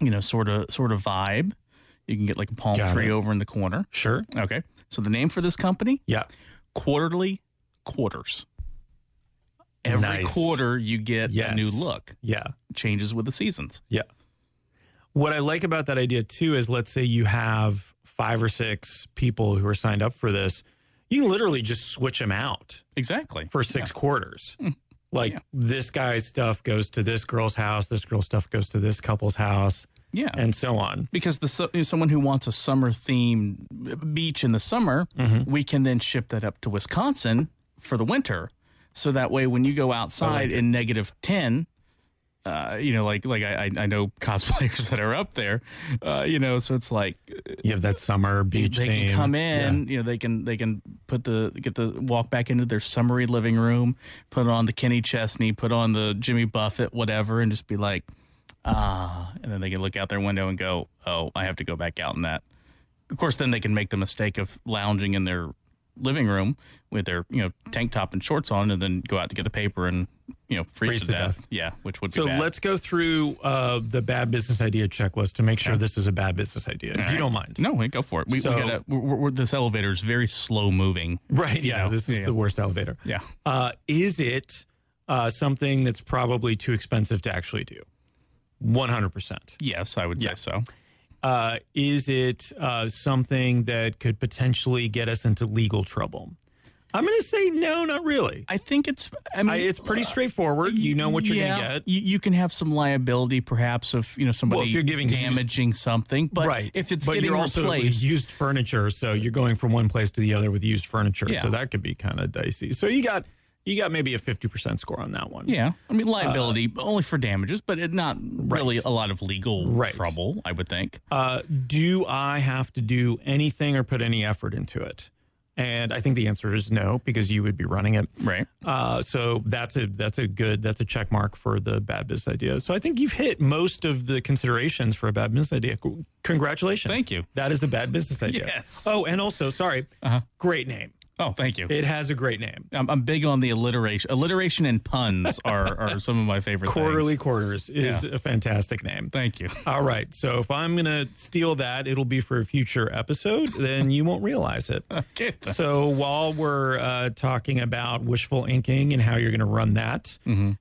you know, sort of sort of vibe. You can get like a palm Got tree it. over in the corner. Sure. Okay. So the name for this company, Yeah. Quarterly Quarters. Every Nice. quarter you get Yes. a new look. Yeah. Changes with the seasons. Yeah. What I like about that idea too is let's say you have five or six people who are signed up for this, you can literally just switch them out Exactly. for six quarters. Like this guy's stuff goes to this girl's house, this girl's stuff goes to this couple's house, Yeah. and so on. because the so- someone who wants a summer themed beach in the summer, Mm-hmm. we can then ship that up to Wisconsin for the winter. So that way, when you go outside in negative ten, uh, you know, like like I I know cosplayers that are up there, uh, you know, so it's like You have that summer beach they theme. can come in, you know, they can they can put the get the walk back into their summery living room, put on the Kenny Chesney, put on the Jimmy Buffett, whatever, and just be like, ah, and then they can look out their window and go, oh, I have to go back out in that. Of course, then they can make the mistake of lounging in their living room with their you know tank top and shorts on, and then go out to get the paper and you know freeze, Freeze to, to death. death. Yeah, which would So be so. let's go through uh, the bad business idea checklist to make sure this is a bad business idea, if All you don't mind. No, we go for it. We, So- we gotta, we're, we're, this elevator is very slow moving. Right. Yeah. know, this is yeah. the worst elevator. Yeah. Uh, is it uh, something that's probably too expensive to actually do? One hundred percent. Yes, I would Yeah. say so. Uh, is it uh, something that could potentially get us into legal trouble? I'm going to say no, not really. I think it's. I mean, I, it's pretty straightforward. You know what you're yeah, going to get. You, you can have some liability, perhaps, of you know somebody Well, if you're giving used- damaging something. But right. if it's but getting you're also replaced, used furniture, so you're going from one place to the other with used furniture. Yeah. So that could be kind of dicey. So you got you got maybe a 50% score on that one. yeah, I mean liability only for damages, but it not really Right. a lot of legal Right. trouble. I would think. Uh, do I have to do anything or put any effort into it? And I think the answer is no, because you would be running it. Right. Uh, so that's a that's a good that's a check mark for the bad business idea. So I think you've hit most of the considerations for a bad business idea. Congratulations. Thank you. That is a bad business idea. Yes. Oh, and also, sorry, Uh-huh. great name. Oh, thank you. It has a great name. I'm, I'm big on the alliteration. Alliteration and puns are, are some of my favorite things. Quarterly things. Quarters is Yeah. a fantastic name. Thank you. All right. So if I'm going to steal that, it'll be for a future episode. Then you won't realize it. Okay. So while we're uh, talking about wishful inking and how you're going to run that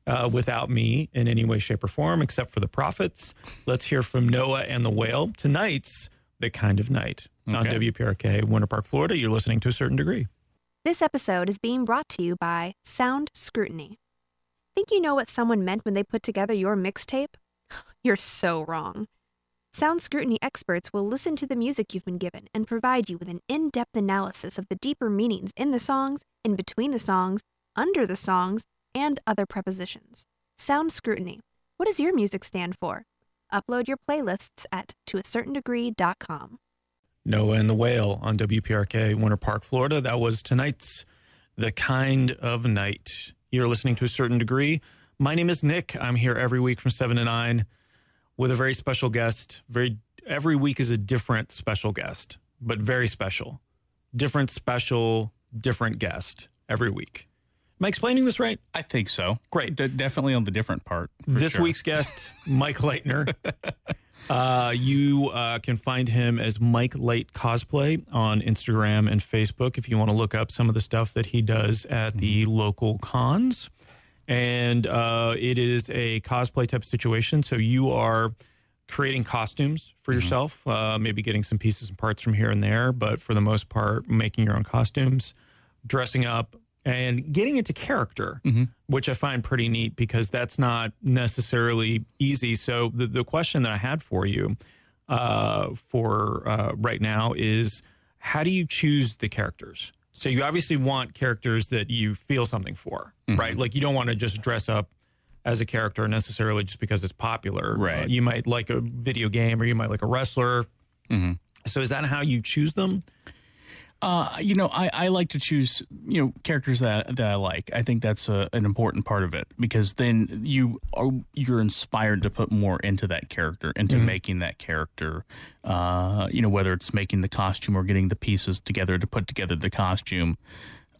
uh, without me in any way, shape, or form, except for the profits, let's hear from Noah and the Whale. Tonight's The Kind of Night on Okay. WPRK, Winter Park, Florida. You're listening to a certain degree. This episode is being brought to you by Sound Scrutiny. Think you know what someone meant when they put together your mixtape? You're so wrong. Sound Scrutiny experts will listen to the music you've been given and provide you with an in depth analysis of the deeper meanings in the songs, in between the songs, under the songs, and other prepositions. Sound Scrutiny. What does your music stand for? Upload your playlists at toacertaindegree.com. Noah and the Whale on WPRK, Winter Park, Florida. That was tonight's The Kind of Night. You're listening to a certain degree. My name is Nick. I'm here every week from 7 to 9 with a very special guest. Very every week is a different special guest, but very special. Different special, different guest every week. Am I explaining this right? I think so. Great. De- definitely on the different part. this sure. week's guest, Mike Leitner. uh, you uh, can find him as Mike Light Cosplay on Instagram and Facebook if you want to look up some of the stuff that he does at the local cons. And uh, it is a cosplay type situation. So you are creating costumes for yourself, uh, maybe getting some pieces and parts from here and there, but for the most part, making your own costumes, dressing up, and getting into character, which I find pretty neat because that's not necessarily easy. So the, the question that I had for you uh, for uh, right now is how do you choose the characters? So you obviously want characters that you feel something for, right? Like you don't want to just dress up as a character necessarily just because it's popular. Right. Uh, you might like a video game or you might like a wrestler. So is that how you choose them? Uh, you know, I, I like to choose you know characters that that I like. I think that's a, an important part of it because then you are you're inspired to put more into that character, into making that character. Uh, you know, whether it's making the costume or getting the pieces together to put together the costume,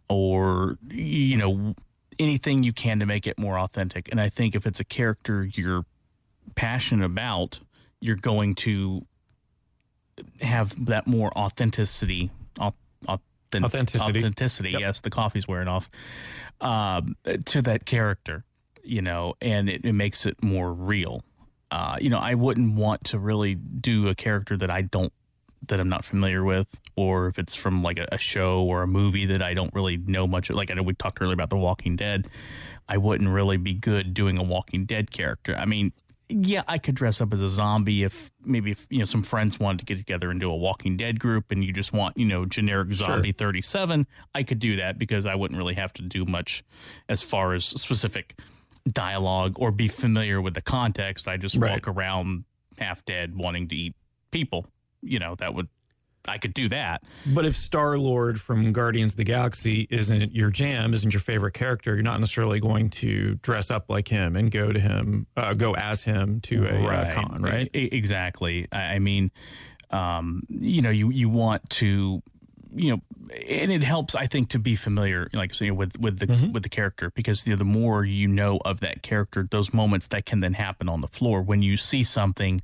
or you know anything you can to make it more authentic. And I think if it's a character you're passionate about, you're going to have that more authenticity. Au- authen- Authenticity. Authenticity. Yep. Yes, the coffee's wearing off. Um, to that character, you know, and it, it makes it more real. Uh, you know, I wouldn't want to really do a character that I don't that I'm not familiar with, or if it's from like a, a show or a movie that I don't really know much. Like I know we talked earlier about The Walking Dead, I wouldn't really be good doing a Walking Dead character. I mean, yeah, I could dress up as a zombie if maybe if, you know some friends wanted to get together and do a Walking Dead group, and you just want you know generic zombie thirty seven. I could do that because I wouldn't really have to do much as far as specific dialogue or be familiar with the context. I just Right. walk around half dead, wanting to eat people. You know that would I could do that. But if Star Lord from Guardians of the Galaxy isn't your jam, isn't your favorite character, you're not necessarily going to dress up like him and go to him, uh, go as him to a uh, con, right? E- exactly. I, mean, um, you know, you you want to, you know, and it helps, I think, to be familiar, like saying with with the Mm-hmm. with the character, because you know, the more you know of that character, those moments that can then happen on the floor when you see something,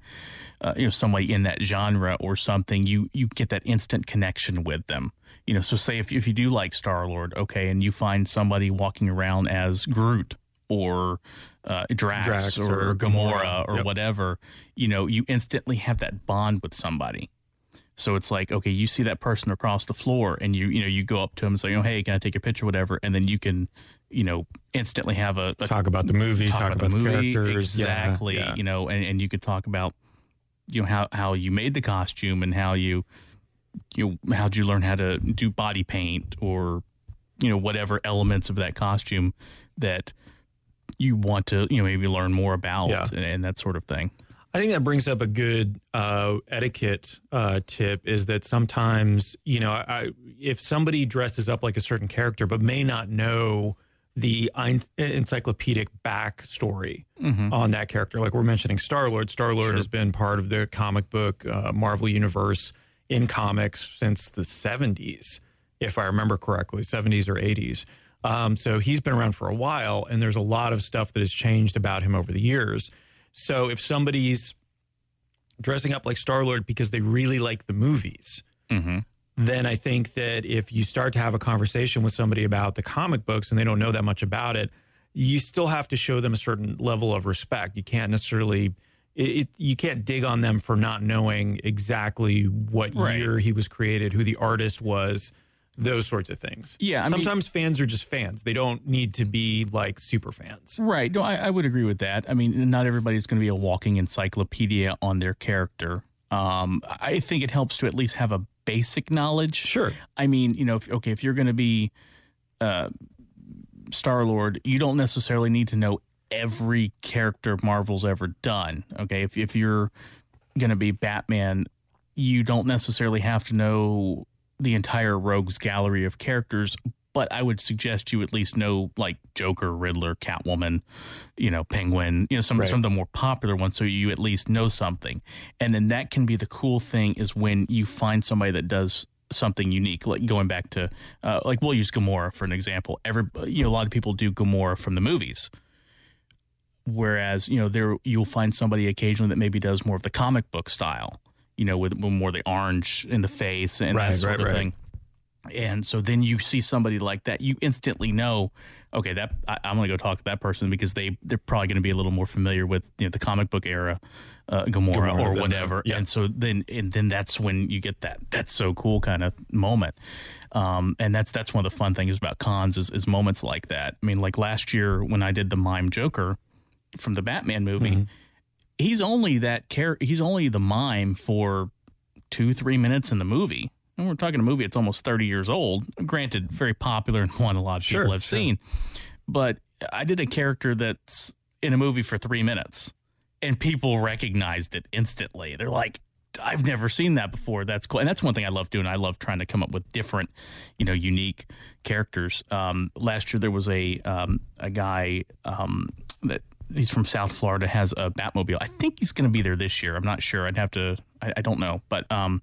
uh, you know, somebody in that genre or something, you you get that instant connection with them. You know, so say if if you do like Star Lord, okay, and you find somebody walking around as Groot or uh, Drax, Drax or, or Gamora, Gamora. or Yep. whatever, you know, you instantly have that bond with somebody. So it's like, okay, you see that person across the floor, and you you know you go up to him and say, oh hey, can I take a picture, whatever, and then you can you know instantly have a, a Talk about the movie, talk, about, the, characters. Yeah, exactly, yeah. you know, and, and you could talk about you know how how you made the costume and how you you know how'd you learn how to do body paint or you know whatever elements of that costume that you want to you know maybe learn more about Yeah. and, and that sort of thing. I think that brings up a good uh, etiquette uh, tip is that sometimes, you know, I, if somebody dresses up like a certain character but may not know the encyclopedic backstory on that character, like we're mentioning Star Lord, Star Lord Sure. has been part of the comic book uh, Marvel Universe in comics since the 70s, if I remember correctly, 70s or 80s. Um, so he's been around for a while, and there's a lot of stuff that has changed about him over the years. So if somebody's dressing up like Star Lord because they really like the movies, Mm-hmm. Then I think that if you start to have a conversation with somebody about the comic books and they don't know that much about it, you still have to show them a certain level of respect. You can't necessarily. It, you can't dig on them for not knowing exactly what Right. year he was created, who the artist was, those sorts of things. Yeah, I mean- sometimes fans are just fans. They don't need to be like super fans. Right. No, I, I would agree with that. I mean, not everybody's going to be a walking encyclopedia on their character. Um, I think it helps to at least have a basic knowledge. Sure. I mean, you know, if, okay, if you're going to be uh, Star Lord, you don't necessarily need to know every character Marvel's ever done. Okay, if if you're going to be Batman, you don't necessarily have to know the entire Rogues gallery of characters. But I would suggest you at least know like Joker, Riddler, Catwoman, you know, Penguin, you know, some Right. some of the more popular ones, so you at least know something. And then that can be the cool thing is when you find somebody that does something unique. Like going back to, uh, like we'll use Gamora for an example. Every you know, a lot of people do Gamora from the movies. Whereas you know there you'll find somebody occasionally that maybe does more of the comic book style, you know, with, with more of the orange in the face and Right, that sort right, of right. thing. And so then you see somebody like that, you instantly know, okay, that I, I'm going to go talk to that person because they they're probably going to be a little more familiar with you know the comic book era, uh, Gamora, Gamora or whatever. Yeah. And so then and then that's when you get that that's so cool kind of moment. Um, and that's that's one of the fun things about cons is, is moments like that. I mean, like last year when I did the mime Joker from the Batman movie, Mm-hmm. he's only that char- he's only the mime for two three minutes in the movie. And we're talking a movie that's almost thirty years old. Granted, very popular and one a lot of people Sure, have sure. seen. But I did a character that's in a movie for three minutes, and people recognized it instantly. They're like, "I've never seen that before. That's cool." And that's one thing I love doing. I love trying to come up with different, you know, unique characters. Um, last year there was a um, a guy um, that he's from South Florida has a Batmobile. I think he's going to be there this year. I'm not sure. I'd have to. I, I don't know, but um,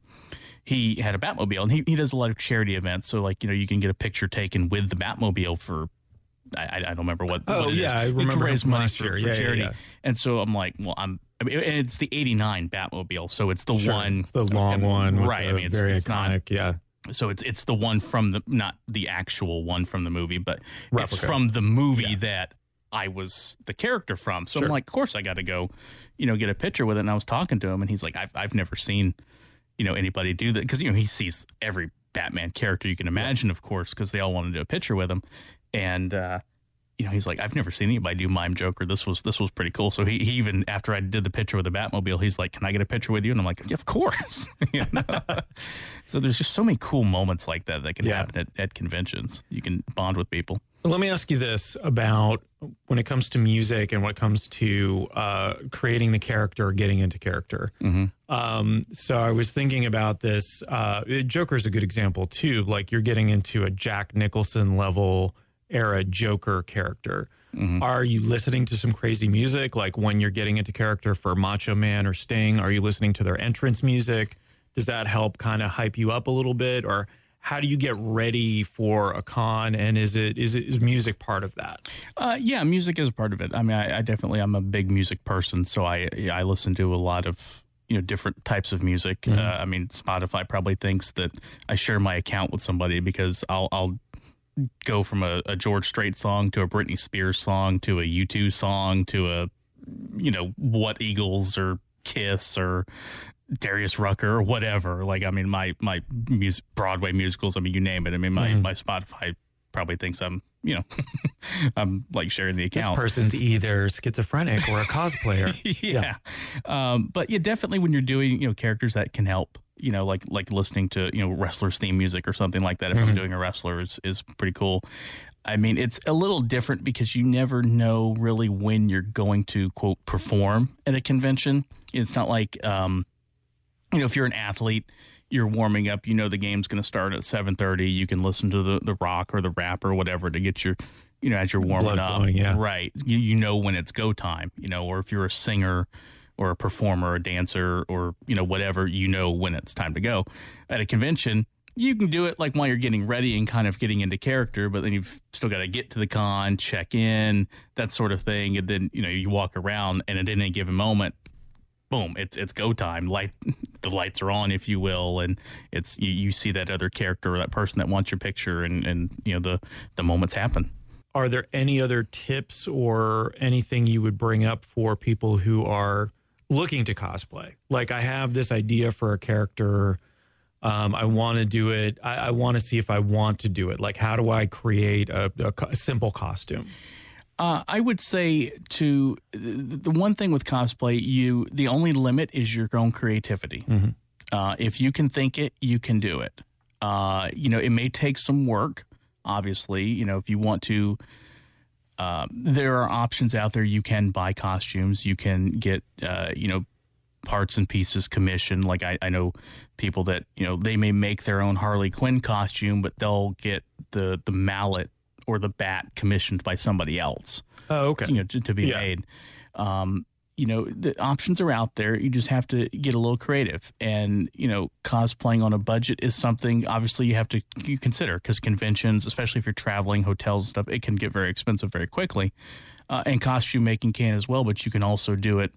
he had a Batmobile, and he, he does a lot of charity events. So like you know, you can get a picture taken with the Batmobile for. I, I I don't remember what. Oh, what it is. yeah, I It's to remember raise money for, for Yeah, yeah, charity. yeah. And so I'm like, well, I'm. I mean, it's the '89 Batmobile, so it's the Sure. one, It's the long one, right? I mean, it's very it's not- iconic. yeah, so it's it's the one from the not the actual one from the movie, but it's from the movie that I was the character from. So Sure. I'm like, of course I got to go, you know, get a picture with it. And I was talking to him, and he's like, I've I've never seen, you know, anybody do that because you know he sees every Batman character you can imagine, of course, because they all want to do a picture with him, and. uh you know, he's like, I've never seen anybody do mime Joker. This was this was pretty cool. So he, he even after I did the picture with the Batmobile, he's like, Can I get a picture with you? And I'm like, Yeah, of course. You know? so there's just so many cool moments like that that can Yeah. happen at, at conventions. You can bond with people. Let me ask you this about when it comes to music and when it comes to uh, creating the character, getting into character. Um, so I was thinking about this. Uh, Joker is a good example too. Like you're getting into a Jack Nicholson level era Joker character. Are you listening to some crazy music? Like when you're getting into character for Macho Man or Sting, are you listening to their entrance music? Does that help kind of hype you up a little bit, or how do you get ready for a con? And is it is it is music part of that? Uh, yeah, music is part of it. I mean, I, I definitely I'm a big music person, so I I listen to a lot of you know different types of music. Uh, I mean, Spotify probably thinks that I share my account with somebody because I'll I'll go from a, a George Strait song to a Britney Spears song to a U2 song to a, you know, what Eagles or Kiss or Darius Rucker or whatever. Like, I mean, my my music, Broadway musicals. I mean, you name it. I mean, my Mhm. my Spotify probably thinks I'm, you know, I'm like sharing the account. This person's either schizophrenic or a cosplayer. yeah. Um, but yeah, definitely when you're doing, you know, characters that can help, you know, like like listening to, you know, wrestlers theme music or something like that if I'm Mhm. doing a wrestler is, is pretty cool. I mean, it's a little different because you never know really when you're going to quote perform at a convention. It's not like um, you know, if you're an athlete, you're warming up, you know the game's going to start at 7:30, you can listen to the the rock or the rap or whatever to get your you know, as you're warming Blood up. flowing, yeah. Right. You you know when it's go time, you know, or if you're a singer or a performer, a dancer or, you know, whatever, you know when it's time to go. At a convention, you can do it like while you're getting ready and kind of getting into character, but then you've still got to get to the con, check in, that sort of thing, and then you know you walk around, and at any given moment, boom, it's it's go time. Light, the lights are on, if you will, and it's you, you see that other character or that person that wants your picture, and and you know the the moments happen. Are there any other tips or anything you would bring up for people who are looking to cosplay? Like, I have this idea for a character. Um, I want to do it. I, I want to see if I want to do it. Like, how do I create a, a a simple costume? Uh, I would say to the one thing with cosplay, you the only limit is your own creativity. Mhm. Uh, if you can think it, you can do it. Uh, you know, it may take some work. Obviously, you know, if you want to, uh, there are options out there. You can buy costumes. You can get, uh, you know, parts and pieces commissioned. Like I, I know people that you know they may make their own Harley Quinn costume, but they'll get the the mallet or the bat commissioned by somebody else. Oh, okay. you know to, to be Yeah. made. Um you know the options are out there. You just have to get a little creative. And you know cosplaying on a budget is something obviously you have to you consider because conventions especially if you're traveling hotels and stuff it can get very expensive very quickly. Uh, and costume making can as well but you can also do it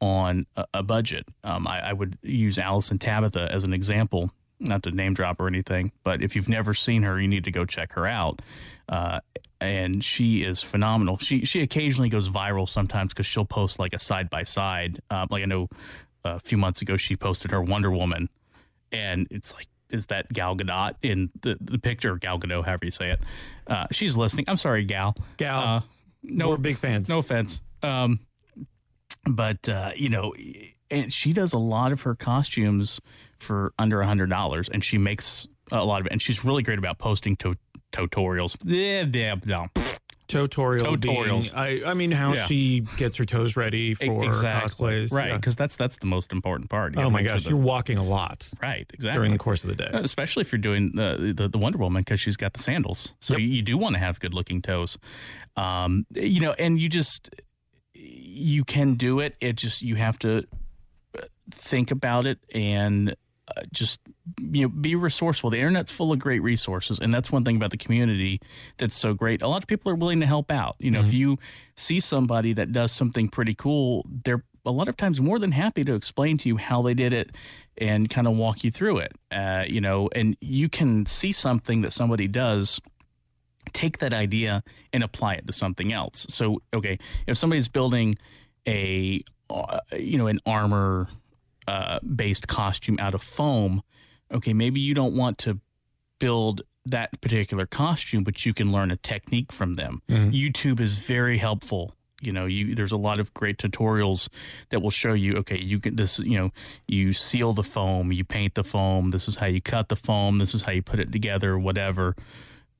on a, a budget. Um, I, I would use Alyson Tabbitha as an example not to name drop or anything, but if you've never seen her, you need to go check her out. Uh, and she is phenomenal. She she occasionally goes viral sometimes because she'll post like a side by side. Like I know a few months ago she posted her Wonder Woman, and it's like is that Gal Gadot in the the picture? Gal Gadot, however you say it. Uh, she's listening. I'm sorry, Gal. Gal, Uh, no, we're big fans. no offense. Um, but uh, you know, and she does a lot of her costumes for under a hundred dollars, and she makes a lot of it. And she's really great about posting to tutorials. Yeah, yeah, yeah. tutorial Tutorials. being, I, I mean, how Yeah. she gets her toes ready for exactly cosplays. right? Yeah. Because that's that's the most important part. You Oh my make sure gosh, you're walking a lot right, exactly. during the course of the day. especially if you're doing the the, the Wonder Woman because she's got the sandals, so Yep. you, you do want to have good looking toes. Um, you know, and you just you can do it. It just you have to uh, think about it and uh, just you know be resourceful. The internet's full of great resources, and that's one thing about the community that's so great. A lot of people are willing to help out. You know, if you see somebody that does something pretty cool, they're a lot of times more than happy to explain to you how they did it and kind of walk you through it. Uh, you know, and you can see something that somebody does take that idea and apply it to something else. So, okay, if somebody's building a uh, you know an armor uh, based costume out of foam, okay, maybe you don't want to build that particular costume, but you can learn a technique from them. YouTube is very helpful. You know, you there's a lot of great tutorials that will show you. Okay, you can this. You know, you seal the foam, you paint the foam. This is how you cut the foam. This is how you put it together. Whatever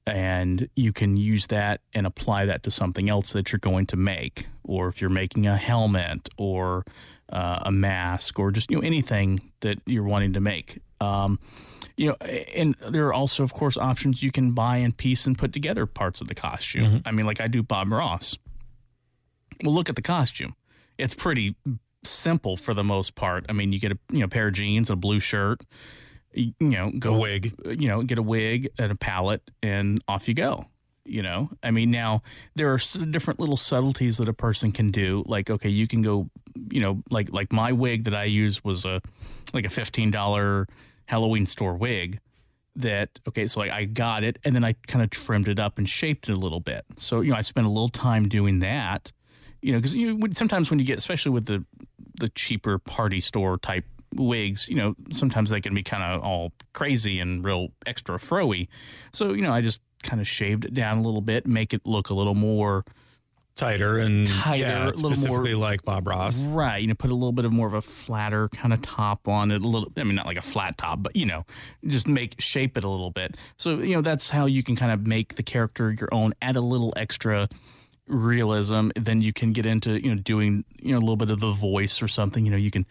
and you can use that and apply that to something else that you're going to make or if you're making a helmet or uh, a mask or just you know anything that you're wanting to make. Um, you know and there are also of course options you can buy in piece and put together parts of the costume. I mean like i do bob ross. Well look at the costume. It's pretty simple for the most part. I mean you get a you know pair of jeans a blue shirt you you know go A wig. you know get a wig and a palette and off you go you know? I mean now there are different little subtleties that a person can do. Like okay you can go you know like like my wig that i used was a like a $15 halloween store wig that okay so like i got it and then i kind of trimmed it up and shaped it a little bit. So you know i spent a little time doing that you know because you would sometimes when you get especially with the the cheaper party store type wigs you know sometimes they can be kind of all crazy and real extra froey. So you know i just kind of shaved it down a little bit make it look a little more tighter and Tighter, yeah, a little more- like Bob Ross. Right, you know, put a little bit of more of a flatter kind of top on it. A little, I mean, not like a flat top, but you know, just make shape it a little bit. So you know, that's how you can kind of make the character your own. Add a little extra realism. Then you can get into you know doing you know a little bit of the voice or something. You know, you can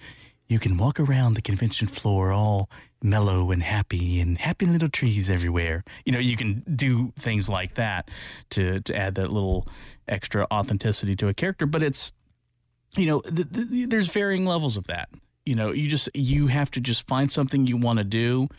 you can walk around the convention floor all mellow and happy and happy little trees everywhere. You know, you can do things like that to to add that little extra authenticity to a character, but it's you know, th- th- there's varying levels of that. You know, you just you have to just find something you want to do.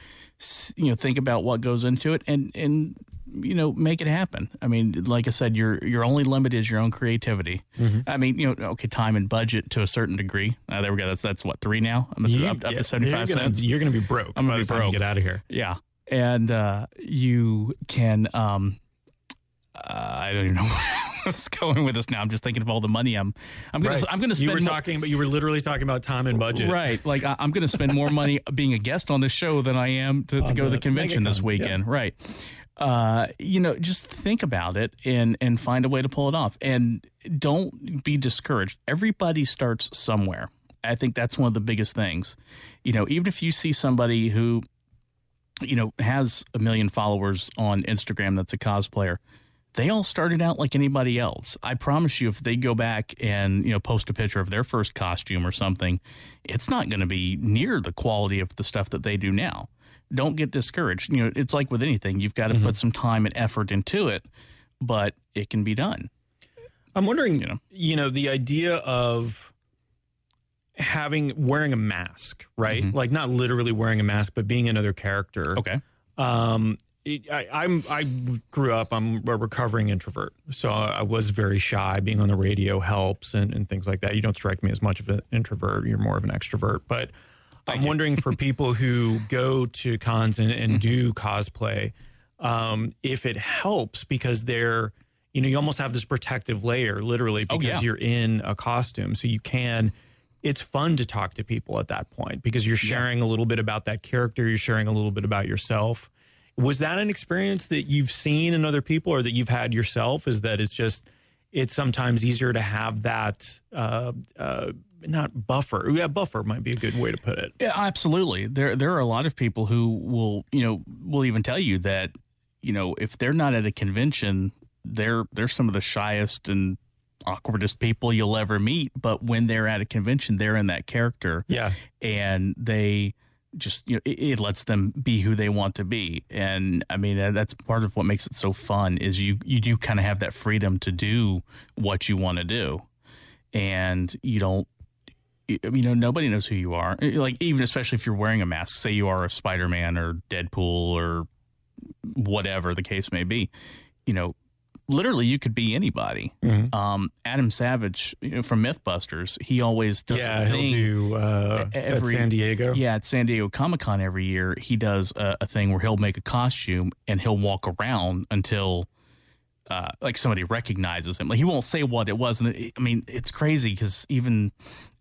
You know, think about what goes into it, and and you know, make it happen. I mean, like I said, your your only limit is your own creativity. I mean, you know, okay, time and budget to a certain degree. Uh, there we go. That's that's what three now. I'm up, You- up, up yeah, to seventy five you're gonna, cents. You're going to be broke. I'm gonna be broke. Get out of here. Yeah, and uh, you can. Um, uh, I don't even know was going with this now. I'm just thinking of all the money I'm. I'm gonna. Right. I'm gonna spend. You were talking, but you were literally talking about time and budget. Right. Like I, I'm going to spend more money being a guest on this show than I am to, to go to the convention this MegaCon, weekend. Right. Uh, you know, just think about it and and find a way to pull it off. And don't be discouraged. Everybody starts somewhere. I think that's one of the biggest things. You know, even if you see somebody who you know has a million followers on Instagram that's a cosplayer, they all started out like anybody else. I promise you, if they go back and you know post a picture of their first costume or something, it's not going to be near the quality of the stuff that they do now. Don't get discouraged. You know, it's like with anything; you've got to put some time and effort into it, but it can be done. I'm wondering, You know. you know, the idea of having wearing a mask, right? Mm-hmm. Like not literally wearing a mask, but being another character. Okay. Um, I, I'm I grew up. I'm a recovering introvert, so I was very shy. Being on the radio helps and, and things like that. You don't strike me as much of an introvert. You're more of an extrovert. But I'm wondering for people who go to cons and, and do cosplay, um, if it helps because they're, you know, you almost have this protective layer, literally, Oh, because yeah. you're in a costume, so you can. It's fun to talk to people at that point because you're sharing a little bit about that character. You're sharing a little bit about yourself. Was that an experience that you've seen in other people or that you've had yourself? Is that it's just it's sometimes easier to have that uh, uh, not buffer. Yeah, buffer might be a good way to put it. Yeah, absolutely. There there are a lot of people who will, you know, will even tell you that, you know, if they're not at a convention, they're they're some of the shyest and awkwardest people you'll ever meet, but when they're at a convention, they're in that character Yeah, and they just you know it, it lets them be who they want to be and i mean that's part of what makes it so fun is you you do kind of have that freedom to do what you want to do and you don't you know nobody knows who you are like even especially if you're wearing a mask say you are a spider-man or deadpool or whatever the case may be you know literally you could be anybody Mhm. um adam savage you know, from mythbusters he always does yeah, he'll do uh, every- at San Diego. yeah, at San Diego Comic Con every year, he does a, a thing where he'll make a costume and he'll walk around until uh, like somebody recognizes him. Like he won't say what it was, and it, I mean it's crazy because even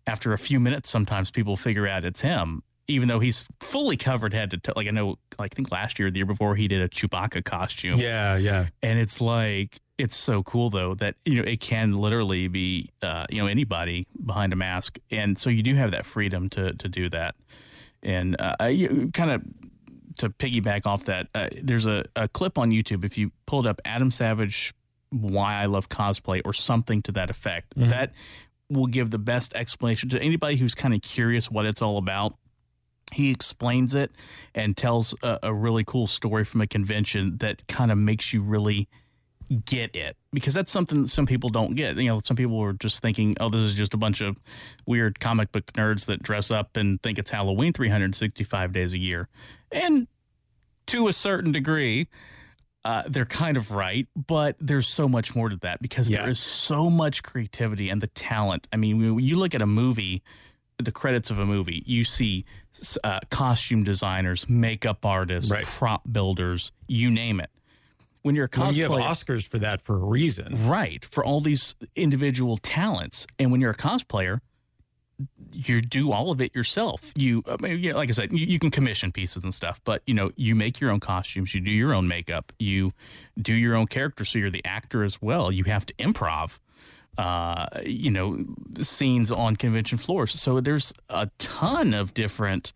after a few minutes, sometimes people figure out it's him, even though he's fully covered head to toe. Like I know, like I think last year, the year before, he did a Chewbacca costume, yeah, yeah. and it's like it's so cool though that you know it can literally be uh, you know anybody behind a mask, and so you do have that freedom to to do that. And uh, you kind of to piggyback off that, uh, there's a, a clip on YouTube. If you pulled up Adam Savage, why I love cosplay or something to that effect, that will give the best explanation to anybody who's kind of curious what it's all about he explains it and tells a, a really cool story from a convention that kind of makes you really get it because that's something that some people don't get. You know, some people are just thinking, "Oh, this is just a bunch of weird comic book nerds that dress up and think it's Halloween 365 days a year." And to a certain degree, uh, they're kind of right, but there's so much more to that because Yeah. there is so much creativity and the talent. I mean, when you look at a movie the credits of a movie, you see uh, costume designers, makeup artists, Right. prop builders, you name it. When you're a Well, you have Oscars for that for a reason. right, for all these individual talents, and when you're a cosplayer, you do all of it yourself. You, I mean, yeah, like I said, you, you can commission pieces and stuff, but you know, you make your own costumes, you do your own makeup, you do your own character, so you're the actor as well. You have to improv, uh, you know, scenes on convention floors. So there's a ton of different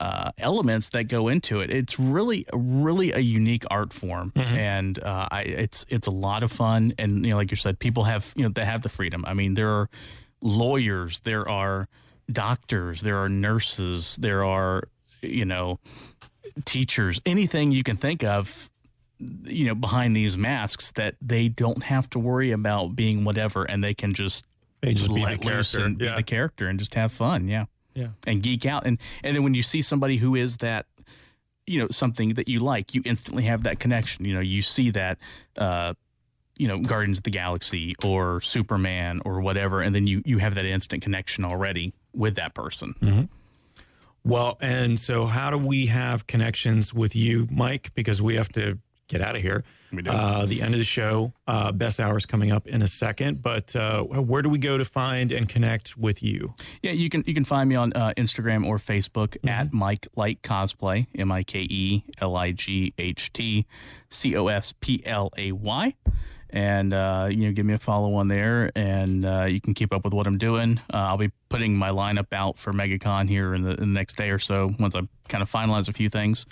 uh, elements that go into it. It's really, really a unique art form, and uh, I, it's it's a lot of fun. And you know, like you said, people have you know they have the freedom. I mean, there are lawyers, there are doctors, there are nurses, there are you know teachers, anything you can think of. You know, behind these masks, that they don't have to worry about being whatever, and they can just They just be the loose character. and Yeah. be the character and just have fun. Yeah Yeah. and geek out and and then when you see somebody who is that you know something that you like you instantly have that connection you know you see that uh you know guardians of the galaxy or superman or whatever and then you you have that instant connection already with that person Well, and so how do we have connections with you, Mike? Because we have to get out of here. Uh, the end of the show, uh, best hours coming up in a second. But uh, where do we go to find and connect with you? yeah you can you can find me on uh, instagram or facebook at mike light cosplay m-i-k-e-l-i-g-h-t-c-o-s-p-l-a-y and uh, you know give me a follow on there and uh, you can keep up with what i'm doing uh, i'll be putting my lineup out for megacon here in the, in the next day or so once i kind of finalize a few things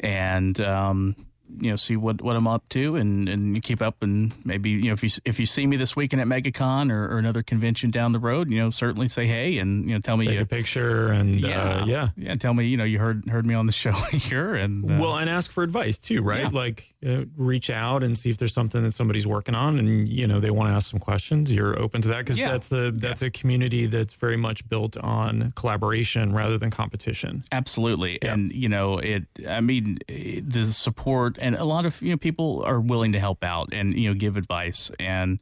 and um, you know see what, what I'm up to and, and keep up and maybe you know if you if you see me this weekend at MegaCon or, or another convention down the road you know certainly say hey and you know tell me Take you, a picture and yeah uh, yeah. yeah tell me you know you heard heard me on the show here and uh, Well, and ask for advice too, right? Yeah. Like uh, reach out and see if there's something that somebody's working on, and you know they want to ask some questions. You're open to that because Yeah. that's a that's a community that's very much built on collaboration rather than competition. Absolutely, Yeah. and you know it. I mean, eh, the support and a lot of you know people are willing to help out and you know give advice and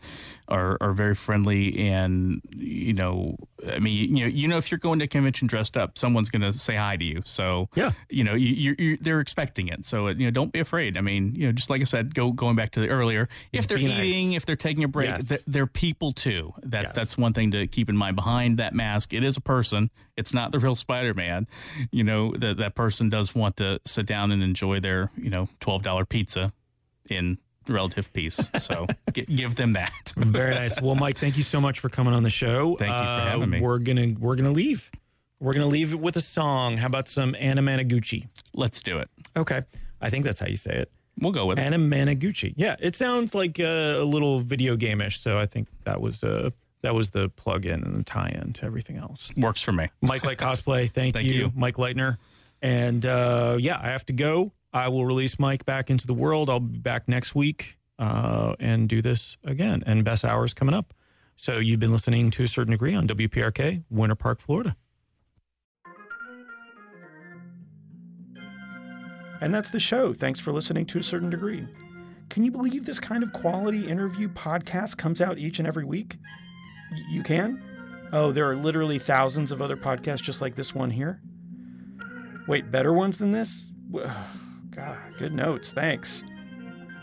are are very friendly and you know I mean you know you know if you're going to a convention dressed up, someone's going to say hi to you. So Yeah. you know you, you, they're expecting it. So you know don't be afraid. I mean you know just like I said, go going back to the earlier. If they're Be nice. eating, if they're taking a break, Yes. th- they're people too. That's Yes. that's one thing to keep in mind. Behind that mask, it is a person. It's not the real Spider-Man. You know that that person does want to sit down and enjoy their you know twelve dollar pizza in relative peace. So g- give them that. Very nice. Well, Mike, thank you so much for coming on the show. Thank you for Uh, having me. We're gonna we're gonna leave. We're gonna leave it with a song. How about some Anamanaguchi? Let's do it. Okay, I think that's how you say it. We'll go with it. Anamanaguchi. Yeah, it sounds like uh, a little video game-ish. So I think that was uh, that was the plug-in and the tie-in to everything else. Works for me. Mike Light Cosplay, thank, Thank you, you. Mike Leitner. And uh, yeah, I have to go. I will release Mike back into the world. I'll be back next week uh, and do this again. And best hours coming up. So you've been listening to a certain degree on WPRK, Winter Park, Florida. And that's the show. Thanks for listening to a certain degree. Can you believe this kind of quality interview podcast comes out each and every week? You can? Oh, there are literally thousands of other podcasts just like this one here. Wait, better ones than this? God, good notes. Thanks.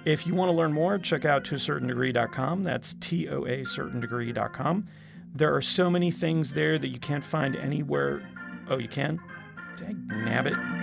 If you want to learn more, check out to-certain-degree.com That's T O A certain degree.com. There are so many things there that you can't find anywhere. Oh, you can? Dang nabbit.